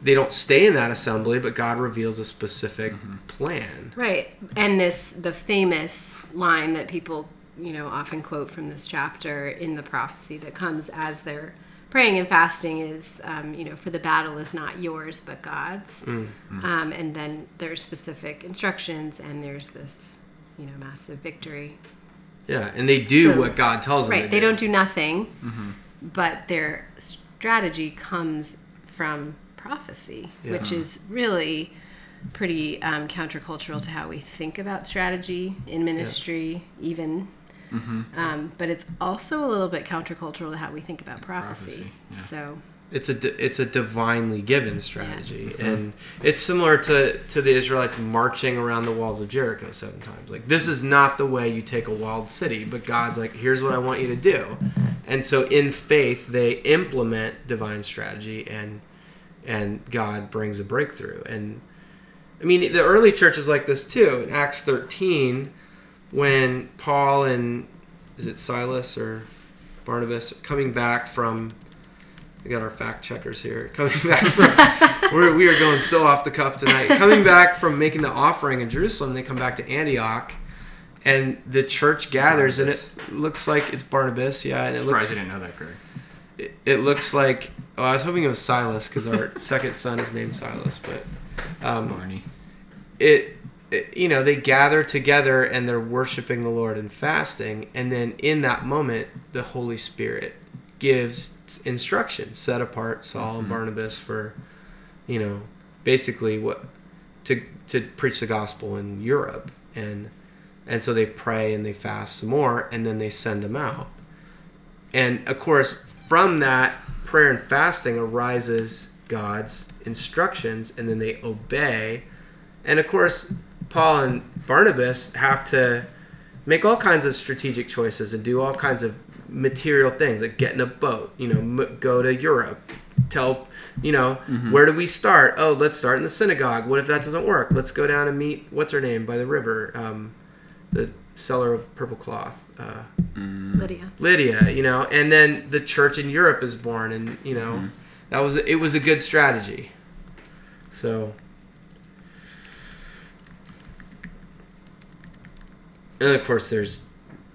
[SPEAKER 2] they don't stay in that assembly but god reveals a specific mm-hmm. plan.
[SPEAKER 3] Right. And this the famous line that people, you know, often quote from this chapter in the prophecy that comes as they're praying and fasting is, um, you know, for the battle is not yours but God's. Um, and then there's specific instructions and there's this, you know, massive victory.
[SPEAKER 2] yeah and they do
[SPEAKER 3] So-
[SPEAKER 2] what god tells them
[SPEAKER 3] Right. They
[SPEAKER 2] do.
[SPEAKER 3] don't do nothing, but their strategy comes from prophecy, which is really pretty um, countercultural to how we think about strategy in ministry, even. Um, but it's also a little bit countercultural to how we think about prophecy.
[SPEAKER 1] Prophecy, yeah.
[SPEAKER 3] So,
[SPEAKER 2] it's a di- it's a divinely given strategy. And it's similar to to the israelites marching around the walls of jericho seven times. Like this is not the way you take a walled city but god's like here's what i want you to do. And so in faith they implement divine strategy and and god brings a breakthrough. And i mean the early church is like this too. In acts 13 when paul and is it silas or barnabas coming back from we got our fact checkers here. Coming back from, we're, we are going so off the cuff tonight. Coming back from making the offering in Jerusalem, they come back to Antioch, and the church gathers, and it looks like it's Barnabas, yeah, and it
[SPEAKER 1] Surprised
[SPEAKER 2] looks
[SPEAKER 1] I didn't know that, Greg.
[SPEAKER 2] it, it looks like oh, I was hoping it was Silas because our second son is named Silas, but um,
[SPEAKER 1] Barney.
[SPEAKER 2] it, it you know they gather together and they're worshiping the lord and fasting. And then in that moment the holy spirit gives instructions set apart saul and mm-hmm. barnabas for you know basically what to to preach the gospel in europe. And and so they pray and they fast some more and then they send them out. And of course from that prayer and fasting arises god's instructions and then they obey. And of course, Paul and Barnabas have to make all kinds of strategic choices and do all kinds of material things, like get in a boat, you know, m- go to Europe, tell, you know, where do we start? Oh, let's start in the synagogue. What if that doesn't work? Let's go down and meet what's her name by the river, um, the seller of purple cloth, uh,
[SPEAKER 3] Lydia.
[SPEAKER 2] Lydia. You know, and then the church in Europe is born, and you know, that was it was a good strategy. So. And of course, there's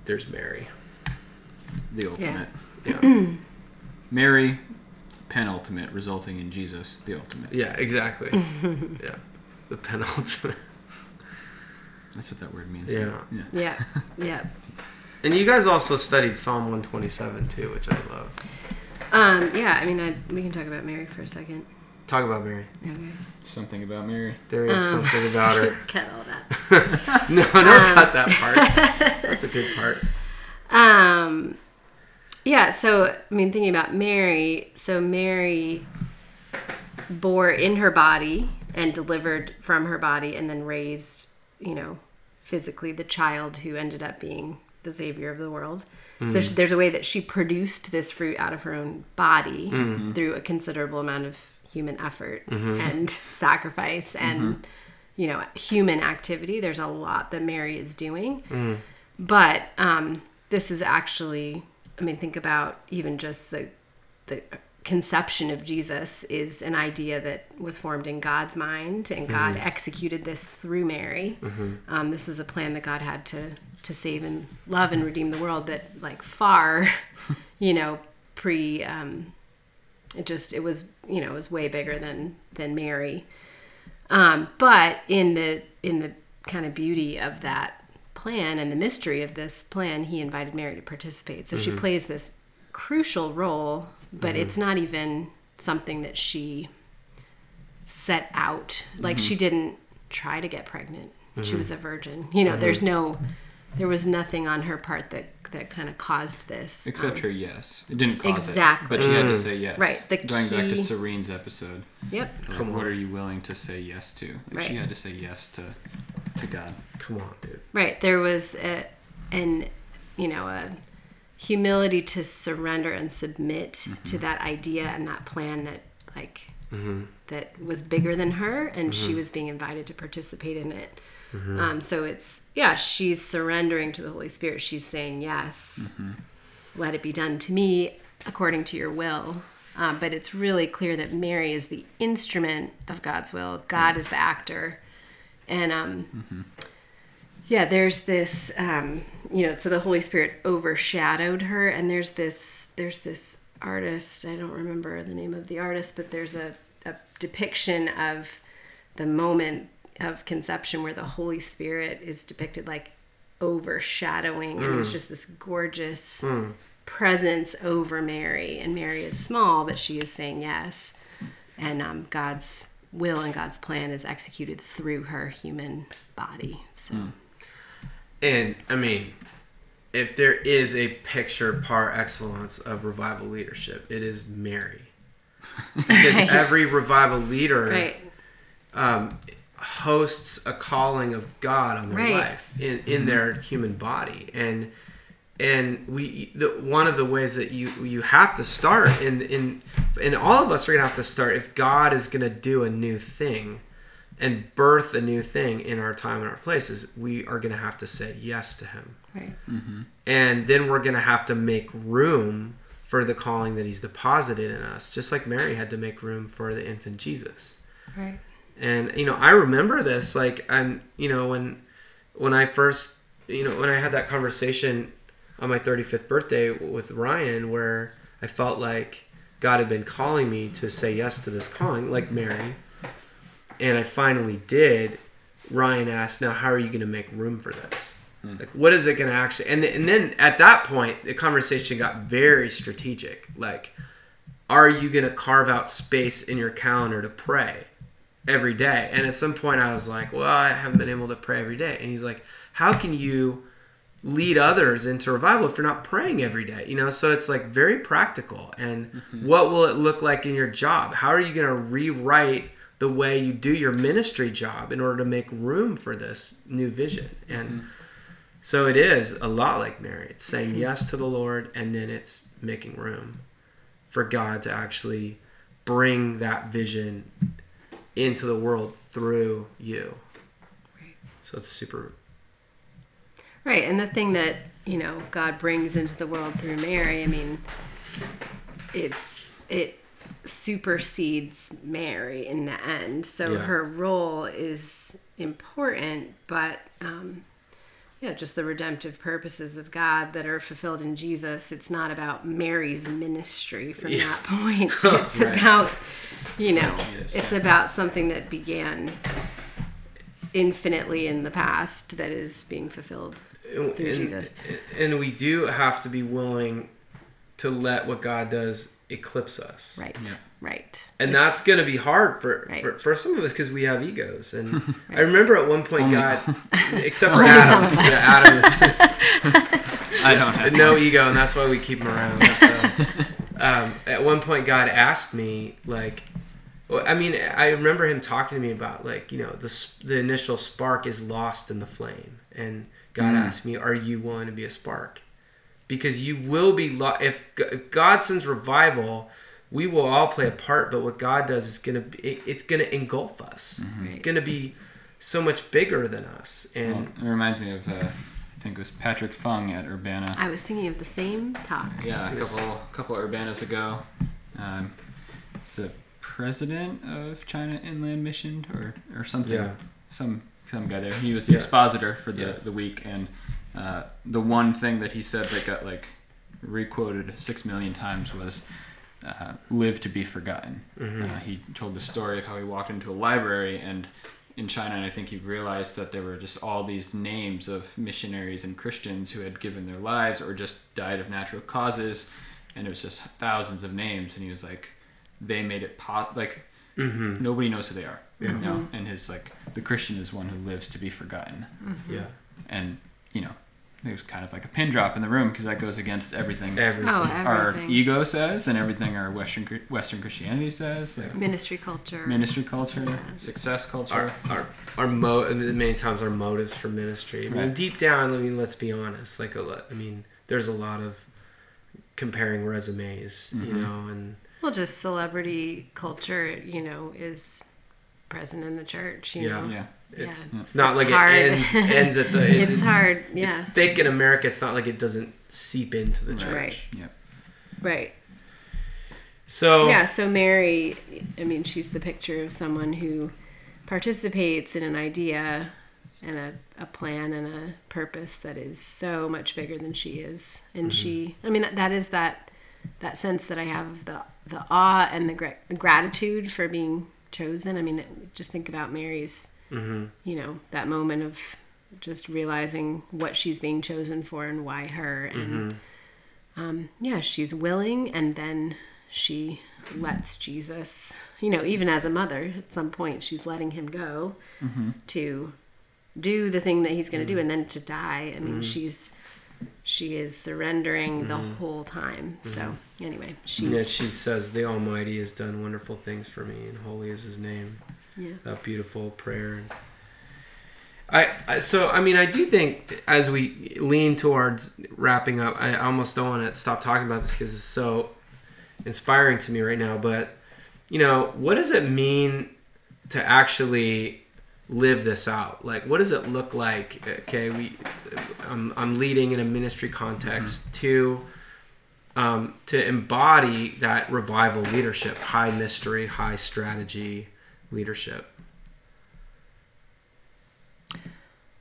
[SPEAKER 2] there's Mary.
[SPEAKER 1] The ultimate.
[SPEAKER 2] Yeah,
[SPEAKER 1] Mary, penultimate, resulting in Jesus, the ultimate.
[SPEAKER 2] yeah, exactly. yeah, the penultimate.
[SPEAKER 1] That's what that word means.
[SPEAKER 2] Yeah.
[SPEAKER 1] Yeah.
[SPEAKER 3] Yeah. yeah.
[SPEAKER 2] And you guys also studied Psalm 127 too, which I love.
[SPEAKER 3] Um, yeah, I mean, I, we can talk about Mary for a second.
[SPEAKER 2] Talk about Mary.
[SPEAKER 3] Okay.
[SPEAKER 1] Something about Mary.
[SPEAKER 2] There is
[SPEAKER 3] Um.
[SPEAKER 2] something about her.
[SPEAKER 3] Cut all that.
[SPEAKER 2] no, don't cut that part. That's a good part.
[SPEAKER 3] Um, yeah, so I mean, thinking about Mary, so Mary bore in her body and delivered from her body, and then raised, you know, physically the child who ended up being the savior of the world. So she, there's a way that she produced this fruit out of her own body through a considerable amount of human effort and sacrifice and you know human activity. There's a lot that Mary is doing. But um, this is actually, I mean, think about even just the the conception of Jesus is an idea that was formed in God's mind, and God executed this through Mary. Um, this was a plan that God had to to save and love and redeem the world. That like far, you know, pre. Um, it just it was you know it was way bigger than than Mary. Um, but in the in the kind of beauty of that plan and the mystery of this plan, he invited Mary to participate. So she mm-hmm. plays this crucial role, but mm-hmm. it's not even something that she set out. Like mm-hmm. she didn't try to get pregnant. She was a virgin. You know, there's no there was nothing on her part that that kind of caused this.
[SPEAKER 1] Except
[SPEAKER 3] Um,
[SPEAKER 1] her yes. It didn't cause
[SPEAKER 3] Exactly.
[SPEAKER 1] it. But she had to say yes.
[SPEAKER 3] Right, the
[SPEAKER 1] Going back to Serene's episode.
[SPEAKER 3] Yep.
[SPEAKER 1] Like,
[SPEAKER 2] Come
[SPEAKER 1] what are you willing to say yes to? Like she had to say yes to to God.
[SPEAKER 2] Come on, dude.
[SPEAKER 3] Right. There was a, an, you know, a humility to surrender and submit to mm-hmm. that idea and that plan that, like, mm-hmm. that was bigger than her, and she mm-hmm. was being invited to participate in it. Um, so it's yeah, she's surrendering to the Holy Spirit. She's saying yes, let it be done to me according to your will. Um, but it's really clear that Mary is the instrument of God's will. God is the actor, and um, yeah there's this um you know so the holy spirit overshadowed her and there's this there's this artist i don't remember the name of the artist but there's a, a depiction of the moment of conception where the holy spirit is depicted like overshadowing and it's just this gorgeous presence over mary and mary is small but she is saying yes. And um, god's will and god's plan is executed through her human body so.
[SPEAKER 2] And I mean, if there is a picture par excellence of revival leadership, it is Mary. Because
[SPEAKER 3] Right.
[SPEAKER 2] every revival leader
[SPEAKER 3] right.
[SPEAKER 2] um, hosts a calling of God on their
[SPEAKER 3] Right.
[SPEAKER 2] life in, in mm-hmm. their human body, and and we the, one of the ways that you you have to start in in and all of us are gonna have to start if God is gonna do a new thing and birth a new thing in our time and our places, we are gonna have to say yes to Him.
[SPEAKER 3] Right. Mm-hmm.
[SPEAKER 2] And then we're gonna have to make room for the calling that he's deposited in us just like mary had to make room for the infant jesus.
[SPEAKER 3] Right
[SPEAKER 2] and you know i remember this like i'm you know when when i first you know when i had that conversation on my 35th birthday with ryan where i felt like god had been calling me to say yes to this calling like mary. And i finally did. Ryan asked now how are you going to make room for this? Hmm. Like what is it going to actually and, th- and then at that point the conversation got very strategic. Like are you going to carve out space in your calendar to pray every day. And at some point i was like well i haven't been able to pray every day. And he's like how can you lead others into revival if you're not praying every day? You know so it's like very practical. And mm-hmm. what will it look like in your job? How are you going to rewrite the way you do your ministry job in order to make room for this new vision? And mm-hmm. so it is a lot like Mary. It's saying mm-hmm. yes to the Lord, and then it's making room for God to actually bring that vision into the world through you.
[SPEAKER 3] Right.
[SPEAKER 2] So it's super.
[SPEAKER 3] right and the thing that you know god brings into the world through mary i mean it's it supersedes mary in the end so
[SPEAKER 2] Yeah.
[SPEAKER 3] her role is important but um yeah just the redemptive purposes of god that are fulfilled in jesus it's not about mary's ministry from
[SPEAKER 2] Yeah.
[SPEAKER 3] that point it's
[SPEAKER 1] Right.
[SPEAKER 3] about you know
[SPEAKER 1] Jesus,
[SPEAKER 3] it's about something that began infinitely in the past that is being fulfilled
[SPEAKER 2] And,
[SPEAKER 3] Through Jesus.
[SPEAKER 2] and we do have to be willing to let what God does eclipse us.
[SPEAKER 3] right right
[SPEAKER 2] And that's going to be hard for,
[SPEAKER 3] Right.
[SPEAKER 2] for, for some of us because we have egos. And I remember at one point,
[SPEAKER 1] Only-
[SPEAKER 2] God, except for
[SPEAKER 3] Only some
[SPEAKER 2] Adam,
[SPEAKER 3] of us.
[SPEAKER 2] yeah, Adam is
[SPEAKER 1] I don't have
[SPEAKER 2] no ego, and that's why we keep him around. So, um, at one point, God asked me, like, well, I mean, I remember him talking to me about, like, you know, the the initial spark is lost in the flame, and God
[SPEAKER 1] Mm.
[SPEAKER 2] asked me, "Are you willing to be a spark?" Because you will be lo- if, if God sends revival. We will all play a part, but what God does is gonna be, it- it's gonna engulf us.
[SPEAKER 1] Mm-hmm.
[SPEAKER 2] It's gonna be so much bigger than us, and
[SPEAKER 1] Well, it reminds me of, uh, I think it was Patrick Fung at Urbana.
[SPEAKER 3] I was thinking of the same talk.
[SPEAKER 1] Yeah, a
[SPEAKER 2] Yes.
[SPEAKER 1] couple couple Urbanas ago. Um, it's the president of China Inland Mission or, or something.
[SPEAKER 2] Yeah.
[SPEAKER 1] Some some guy there. He was the
[SPEAKER 2] Yeah.
[SPEAKER 1] expositor for the,
[SPEAKER 2] Yeah.
[SPEAKER 1] the week, and uh, the one thing that he said that got like requoted six million times was uh, "live to be forgotten." Uh, he told the story of how he walked into a library and in China, and I think he realized that there were just all these names of missionaries and Christians who had given their lives or just died of natural causes, and it was just thousands of names. And he was like, they made it po- like
[SPEAKER 2] Mhm.
[SPEAKER 1] nobody knows who they are. You know? And his like the Christian is one who lives to be forgotten,
[SPEAKER 2] yeah,
[SPEAKER 1] and you know it was kind of like a pin drop in the room because that goes against everything
[SPEAKER 2] Everything.
[SPEAKER 3] Oh,
[SPEAKER 1] our ego says and everything our Western Western Christianity says, like
[SPEAKER 3] Ministry culture.
[SPEAKER 1] ministry culture, success culture.
[SPEAKER 2] our our our mo and many times our motives for ministry. I mean,
[SPEAKER 1] Right.
[SPEAKER 2] deep down, I mean, let's be honest. Like a lot. I mean, there's a lot of comparing resumes, you
[SPEAKER 1] Mm-hmm.
[SPEAKER 2] know, and
[SPEAKER 3] Well, just celebrity culture, you know, is present in the church. You
[SPEAKER 2] Yeah.
[SPEAKER 3] know,
[SPEAKER 1] yeah,
[SPEAKER 2] it's
[SPEAKER 3] Yeah.
[SPEAKER 2] it's not
[SPEAKER 3] It's
[SPEAKER 2] like
[SPEAKER 3] hard.
[SPEAKER 2] it ends ends at the.
[SPEAKER 3] It's hard, yeah.
[SPEAKER 2] It's thick in America. It's not like it doesn't seep into the church.
[SPEAKER 3] Right.
[SPEAKER 1] yeah.
[SPEAKER 3] right.
[SPEAKER 2] So
[SPEAKER 3] Yeah. So Mary, I mean, she's the picture of someone who participates in an idea and a, a plan and a purpose that is so much bigger than she is, and mm-hmm. she. I mean, that is that that sense that I have of the the awe and the, gra- the gratitude for being chosen. I mean, just think about Mary's, mm-hmm. you know, that moment of just realizing what she's being chosen for and why her, and mm-hmm. um, yeah, she's willing, and then she lets Jesus, you know, even as a mother, at some point, she's letting him go mm-hmm. to do the thing that he's going to do and then to die. I mean, she's she is surrendering the mm-hmm. whole time. Mm-hmm. So, anyway, she's
[SPEAKER 2] Yeah, she says the Almighty has done wonderful things for me, and holy is His name.
[SPEAKER 3] yeah.
[SPEAKER 2] That beautiful prayer. I, I so I mean I do think as we lean towards wrapping up, I almost don't want to stop talking about this because it's so inspiring to me right now. But you know, what does it mean to actually live this out? Like, what does it look like? Okay, we, I'm, I'm leading in a ministry context to, um, to embody that revival leadership, high mystery, high strategy leadership.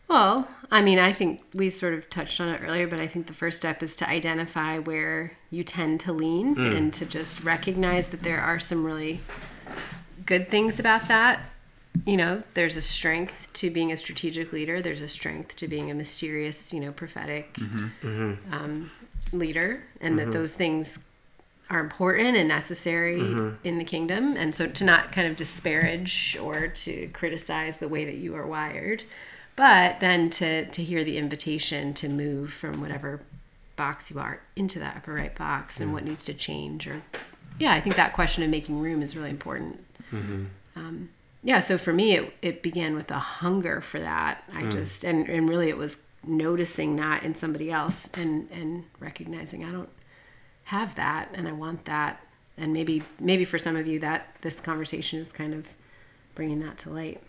[SPEAKER 3] Well, I mean, I think we sort of touched on it earlier, but I think the first step is to identify where you tend to lean and to just recognize that there are some really good things about that. You know, there's a strength to being a strategic leader, there's a strength to being a mysterious, you know, prophetic mm-hmm. Mm-hmm. Um, leader, and that mm-hmm. those things are important and necessary in the kingdom. And so to not kind of disparage or to criticize the way that you are wired, but then to, to hear the invitation to move from whatever box you are into that upper right box and what needs to change or yeah i think that question of making room is really important. Um, yeah so for me it, it began with a hunger for that. I mm. just and, and really it was noticing that in somebody else and and recognizing i don't have that and i want that. And maybe maybe for some of you that this conversation is kind of bringing that to light.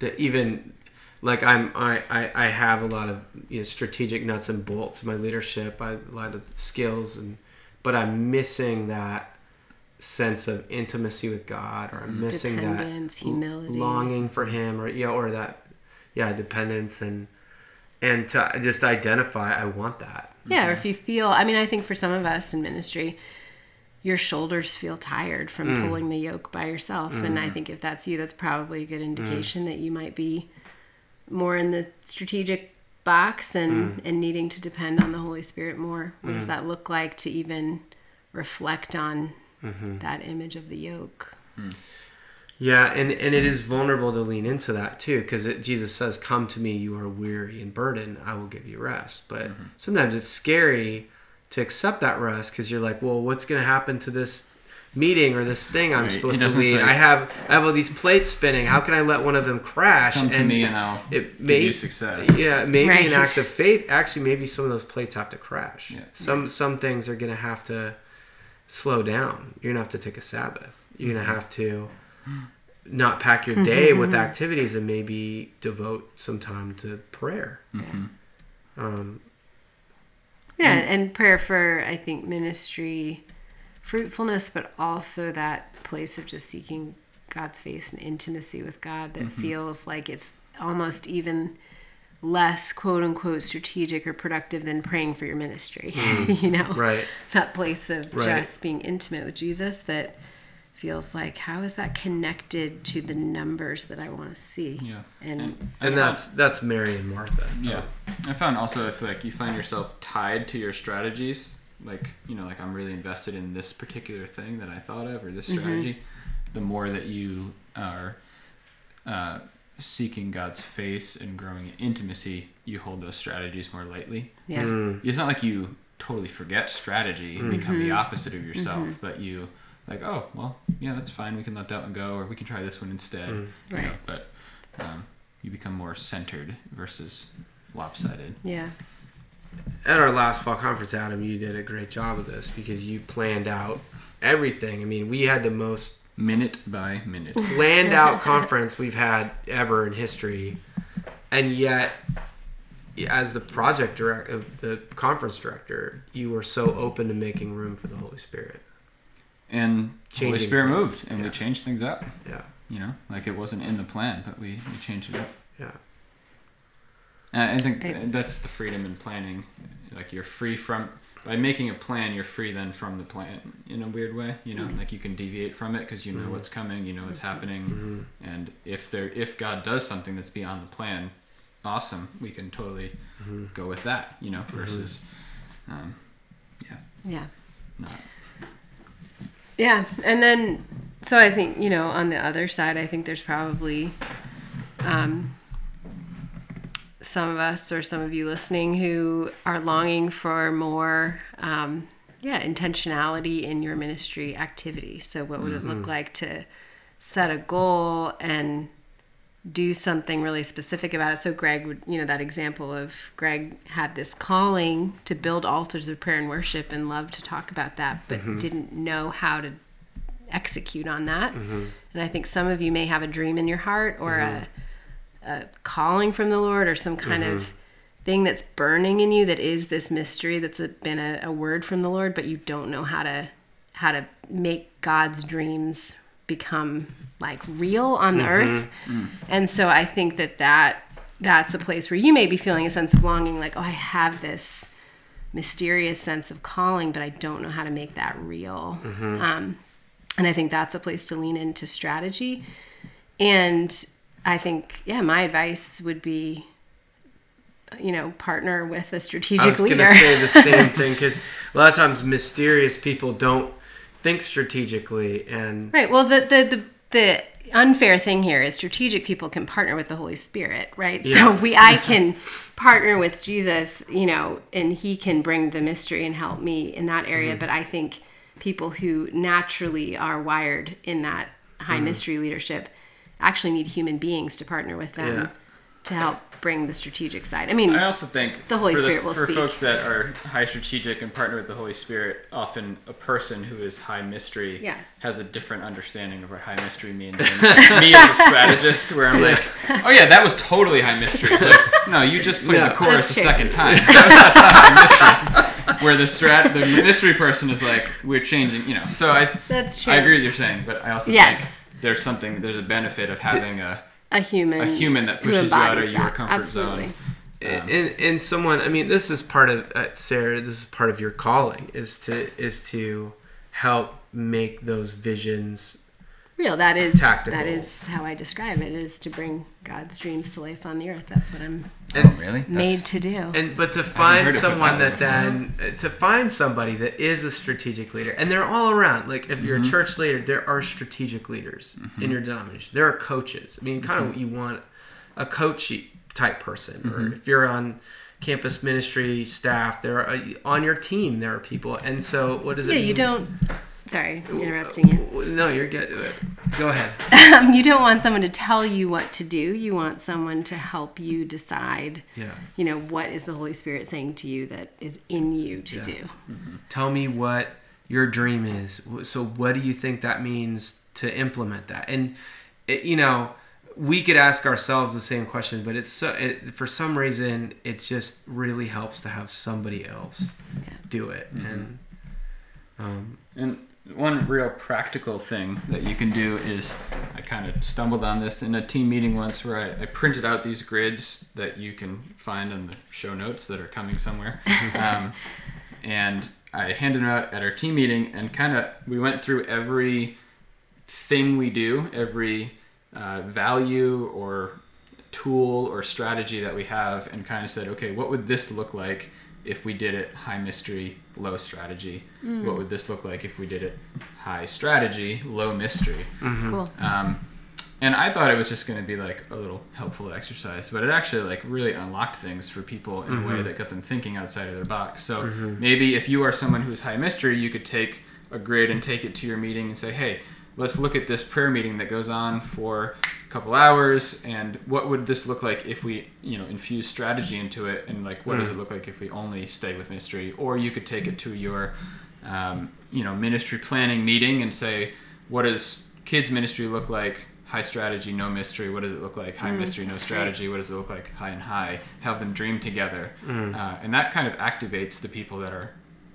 [SPEAKER 2] That even like I'm I, I, I have a lot of you know, strategic nuts and bolts in my leadership, I, a lot of skills and but I'm missing that sense of intimacy with God or I'm missing that
[SPEAKER 3] humility.
[SPEAKER 2] longing for him or yeah or that yeah dependence and and to just identify I want that.
[SPEAKER 3] Yeah, or mm-hmm. if you feel, I mean, I think for some of us in ministry, your shoulders feel tired from
[SPEAKER 2] Mm.
[SPEAKER 3] pulling the yoke by yourself. And I mm-hmm. think if that's you, that's probably a good mm. indication that you might be more in the strategic box and,
[SPEAKER 2] Mm.
[SPEAKER 3] and needing to depend on the Holy Spirit more. What does mm. that look like to even reflect on
[SPEAKER 2] Mm-hmm.
[SPEAKER 3] that image of the yoke?
[SPEAKER 2] Yeah, and, and it is vulnerable to lean into that too, because Jesus says, "Come to me, you are weary and burdened; I will give you rest." But sometimes it's scary to accept that rest because you're like, "Well, what's going to happen to this meeting or this thing I'm
[SPEAKER 1] Right.
[SPEAKER 2] supposed to lead?
[SPEAKER 1] say-
[SPEAKER 2] I have I have all these plates spinning. How can I let one of them crash?"
[SPEAKER 1] Come to me and I'll
[SPEAKER 2] it
[SPEAKER 1] give
[SPEAKER 2] may
[SPEAKER 1] you success.
[SPEAKER 2] yeah, maybe
[SPEAKER 3] Right.
[SPEAKER 2] an act of faith. Actually, maybe some of those plates have to crash.
[SPEAKER 1] Yeah.
[SPEAKER 2] Some some things are gonna have to slow down. You're gonna have to take a Sabbath. You're gonna mm-hmm. have to not pack your day with activities and maybe devote some time to prayer. Mm-hmm. Um,
[SPEAKER 3] Yeah, and prayer for I think ministry fruitfulness, but also that place of just seeking God's face and intimacy with God that mm-hmm. feels like it's almost even less quote unquote strategic or productive than praying for your ministry. you know?
[SPEAKER 2] right.
[SPEAKER 3] That place of
[SPEAKER 2] Right.
[SPEAKER 3] just being intimate with Jesus that feels like how is that connected to the numbers that I want to see?
[SPEAKER 1] Yeah.
[SPEAKER 3] And,
[SPEAKER 2] And that's that's Mary and Martha.
[SPEAKER 1] Yeah, I found also if like you find yourself tied to your strategies, like you know, like I'm really invested in this particular thing that I thought of or this strategy, the more that you are uh, seeking God's face and growing in intimacy, you hold those strategies more lightly.
[SPEAKER 3] Yeah.
[SPEAKER 2] Mm.
[SPEAKER 1] It's not like you totally forget strategy and become
[SPEAKER 3] Mm-hmm.
[SPEAKER 1] the opposite of yourself, but you like, oh, well, yeah, that's fine. We can let that one go, or we can try this one instead.
[SPEAKER 2] Mm.
[SPEAKER 1] you know,
[SPEAKER 3] Right.
[SPEAKER 1] but um, you become more centered versus lopsided.
[SPEAKER 3] Yeah.
[SPEAKER 2] At our last fall conference, Adam, you did a great job of this because you planned out everything. I mean, we had the most
[SPEAKER 1] Minute by minute.
[SPEAKER 2] planned out conference we've had ever in history, and yet, as the project director, uh, the conference director, you were so open to making room for the Holy Spirit.
[SPEAKER 1] And the
[SPEAKER 2] Holy
[SPEAKER 1] Spirit
[SPEAKER 2] plans.
[SPEAKER 1] moved, and
[SPEAKER 2] Yeah.
[SPEAKER 1] we changed things up.
[SPEAKER 2] Yeah,
[SPEAKER 1] You know, like it wasn't in the plan, but we, we changed it up.
[SPEAKER 2] yeah,
[SPEAKER 1] And I think
[SPEAKER 3] I-
[SPEAKER 1] that's the freedom in planning. Like you're free from by making a plan, you're free then from the plan in a weird way. You know, mm-hmm. like you can deviate from it because you know mm-hmm. what's coming, you know what's mm-hmm. happening, and if there if God does something that's beyond the plan, awesome, we can totally go with that. You know, versus. Um,
[SPEAKER 3] yeah, Yeah.
[SPEAKER 1] not
[SPEAKER 3] Yeah, and then so I think you know on the other side, I think there's probably um, some of us or some of you listening who are longing for more, um, yeah, intentionality in your ministry activity. So, what would it look mm-hmm. like to set a goal and do something really specific about it. So Greg would, you know, that example of Greg had this calling to build altars of prayer and worship and loved to talk about that, but mm-hmm. didn't know how to execute on that. Mm-hmm. And I think some of you may have a dream in your heart or a, a calling from the Lord or some kind of mm-hmm. thing that's burning in you that is this mystery that's a, been a, a word from the Lord, but you don't know how to how to make God's dreams become like real on the mm-hmm. earth. Mm. And so I think that that that's a place where you may be feeling a sense of longing like, oh, I have this mysterious sense of calling, but I don't know how to make that real. Mm-hmm. Um, and I think that's a place to lean into strategy. And I think, yeah, my advice would be, you know, partner with a strategic leader.
[SPEAKER 2] I was gonna say the same thing because a lot of times mysterious people don't think strategically, and
[SPEAKER 3] Right. Well, the the the, the unfair thing here is strategic people can partner with the Holy Spirit, right?
[SPEAKER 2] Yeah.
[SPEAKER 3] So we I can partner with Jesus, you know, and he can bring the mystery and help me in that
[SPEAKER 2] Mm-hmm.
[SPEAKER 3] area, but I think people who naturally are wired in that high
[SPEAKER 2] Mm-hmm.
[SPEAKER 3] mystery leadership actually need human beings to partner with them
[SPEAKER 2] Yeah.
[SPEAKER 3] to help bring the strategic side. I mean,
[SPEAKER 1] I also think
[SPEAKER 3] The Holy
[SPEAKER 1] for
[SPEAKER 3] Spirit will
[SPEAKER 1] for
[SPEAKER 3] speak.
[SPEAKER 1] folks that are high strategic and partner with the Holy Spirit, often a person who is high mystery
[SPEAKER 3] Yes.
[SPEAKER 1] has a different understanding of what high mystery means than me as a strategist, where I'm like, oh yeah, that was totally high mystery. Like, no, you just played
[SPEAKER 2] Yeah.
[SPEAKER 1] the chorus
[SPEAKER 3] That's
[SPEAKER 1] a second time. That's not high mystery. Where the strat, the mystery person is like, we're changing, you know. So I,
[SPEAKER 3] That's true.
[SPEAKER 1] I agree with what you're saying, but I also
[SPEAKER 3] Yes.
[SPEAKER 1] think there's something, there's a benefit of having a
[SPEAKER 3] a human
[SPEAKER 1] a human that pushes you out of
[SPEAKER 3] embodies
[SPEAKER 1] your
[SPEAKER 3] that.
[SPEAKER 1] comfort
[SPEAKER 3] Absolutely.
[SPEAKER 1] zone.
[SPEAKER 2] and, and someone i mean this is part of uh, sarah this is part of your calling is to is to help make those visions
[SPEAKER 3] real. That is
[SPEAKER 2] Tactical.
[SPEAKER 3] that is how i describe it is to bring god's dreams to life on the earth. That's what i'm
[SPEAKER 1] Oh, really?
[SPEAKER 3] made
[SPEAKER 1] That's-
[SPEAKER 3] to do.
[SPEAKER 2] And but to find someone
[SPEAKER 1] that
[SPEAKER 2] that then uh, to find somebody that is a strategic leader and they're all around. Like if you're a church leader there are strategic leaders in your denomination. There are coaches. I mean kind of what you want a coachy type person or if you're on campus ministry staff there are on your team there are people. And so what does it
[SPEAKER 3] yeah you don't sorry I'm interrupting you.
[SPEAKER 2] no you're good. Go ahead.
[SPEAKER 3] Um, you don't want someone to tell you what to do. You want someone to help you decide
[SPEAKER 2] yeah.
[SPEAKER 3] you know what is the holy spirit saying to you that is in you to
[SPEAKER 2] Yeah.
[SPEAKER 3] do.
[SPEAKER 2] Tell me what your dream is. So what do you think that means to implement that? And it, you know we could ask ourselves the same question but it's so it, for some reason it just really helps to have somebody else
[SPEAKER 3] Yeah.
[SPEAKER 2] do it. And um,
[SPEAKER 1] And one real practical thing that you can do is I kind of stumbled on this in a team meeting once where I, I printed out these grids that you can find in the show notes that are coming somewhere. um, and I handed them out at our team meeting and kind of we went through every thing we do, every uh, value or tool or strategy that we have and kind of said, okay, what would this look like if we did it high mystery, low strategy? Mm. What would this look like if we did it high strategy, low mystery?
[SPEAKER 3] it's cool
[SPEAKER 1] Um, and I thought it was just going to be like a little helpful exercise, but it actually like really unlocked things for people in a way mm-hmm. that got them thinking outside of their box. So mm-hmm. maybe if you are someone who's high mystery, you could take a grid and take it to your meeting and say, hey, let's look at this prayer meeting that goes on for a couple hours and what would this look like if we you know infuse strategy into it? And like what does it look like if we only stay with mystery or you could take it to your um, you know ministry planning meeting and say what does kids ministry look like? High strategy no mystery. What does it look like? High mystery no strategy. What does it look like? High and high. Have them dream together. Uh, and that kind of activates the people that are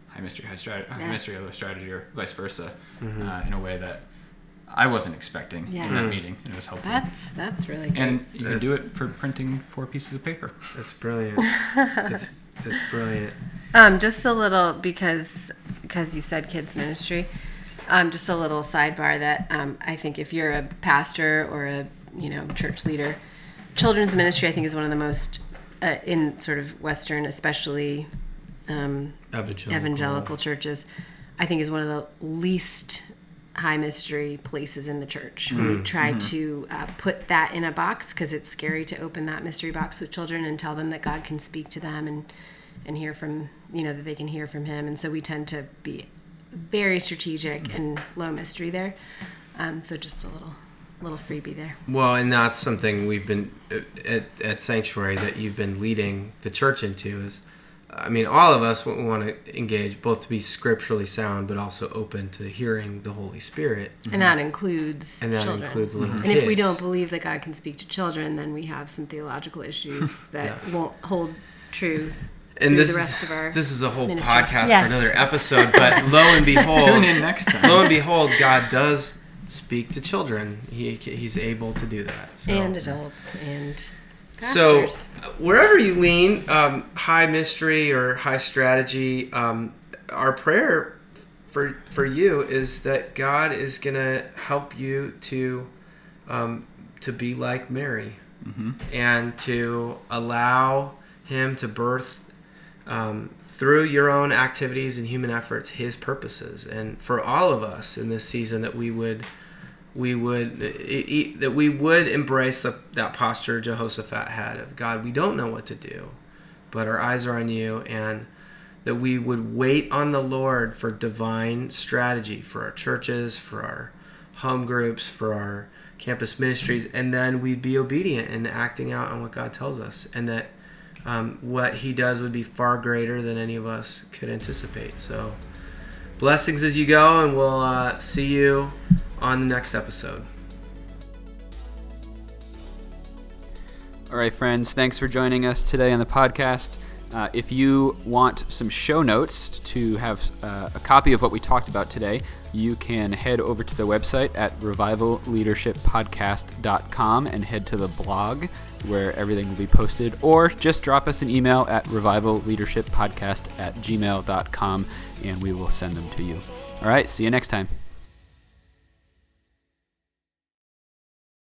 [SPEAKER 1] high mystery high strategy high
[SPEAKER 3] Yes.
[SPEAKER 1] mystery low strategy or vice versa uh, in a way that I wasn't expecting in that meeting, and it was helpful.
[SPEAKER 3] That's that's really great.
[SPEAKER 1] and you can do it for printing four pieces of paper.
[SPEAKER 2] That's brilliant. it's, it's brilliant.
[SPEAKER 3] Um, just a little because because you said kids ministry. Um, just a little sidebar that um, I think if you're a pastor or a you know church leader, children's ministry I think is one of the most uh, in sort of Western, especially um,
[SPEAKER 2] Evangelical.
[SPEAKER 3] evangelical churches, I think is one of the least high mystery places in the church. We try to uh, put that in a box because it's scary to open that mystery box with children and tell them that God can speak to them and and hear from you know that they can hear from Him. And so we tend to be very strategic and low mystery there. Um, so just a little little freebie there.
[SPEAKER 2] Well, and that's something we've been uh, at, at Sanctuary that you've been leading the church into is, I mean, all of us want to engage both to be scripturally sound, but also open to hearing the Holy Spirit,
[SPEAKER 3] And that mm-hmm. includes
[SPEAKER 2] and that
[SPEAKER 3] children.
[SPEAKER 2] includes little mm-hmm.
[SPEAKER 3] And
[SPEAKER 2] kids.
[SPEAKER 3] if we don't believe that God can speak to children, then we have some theological issues that won't hold true
[SPEAKER 2] and
[SPEAKER 3] through
[SPEAKER 2] this
[SPEAKER 3] the rest of our
[SPEAKER 2] this is a whole
[SPEAKER 3] ministry.
[SPEAKER 2] podcast
[SPEAKER 3] Yes.
[SPEAKER 2] for another episode. But lo and behold,
[SPEAKER 1] Tune in next time.
[SPEAKER 2] lo and behold, God does speak to children. He he's able to do that. So.
[SPEAKER 3] and adults and
[SPEAKER 2] So, wherever you lean, um, high mystery or high strategy, um, our prayer for for you is that God is gonna help you to um, to be like Mary, and to allow Him to birth um, through your own activities and human efforts His purposes, and for all of us in this season that we would we would that we would embrace the, that posture Jehoshaphat had of God. We don't know what to do, but our eyes are on you, and that we would wait on the Lord for divine strategy for our churches, for our home groups, for our campus ministries, and then we'd be obedient in acting out on what God tells us, and that um, what He does would be far greater than any of us could anticipate. So, blessings as you go, and we'll uh, see you on the next episode.
[SPEAKER 1] All right, friends, thanks for joining us today on the podcast. Uh, if you want some show notes to have uh, a copy of what we talked about today, you can head over to the website at revivalleadershippodcast.com and head to the blog where everything will be posted, or just drop us an email at revivalleadershippodcast at gmail.com and we will send them to you. All right, see you next time.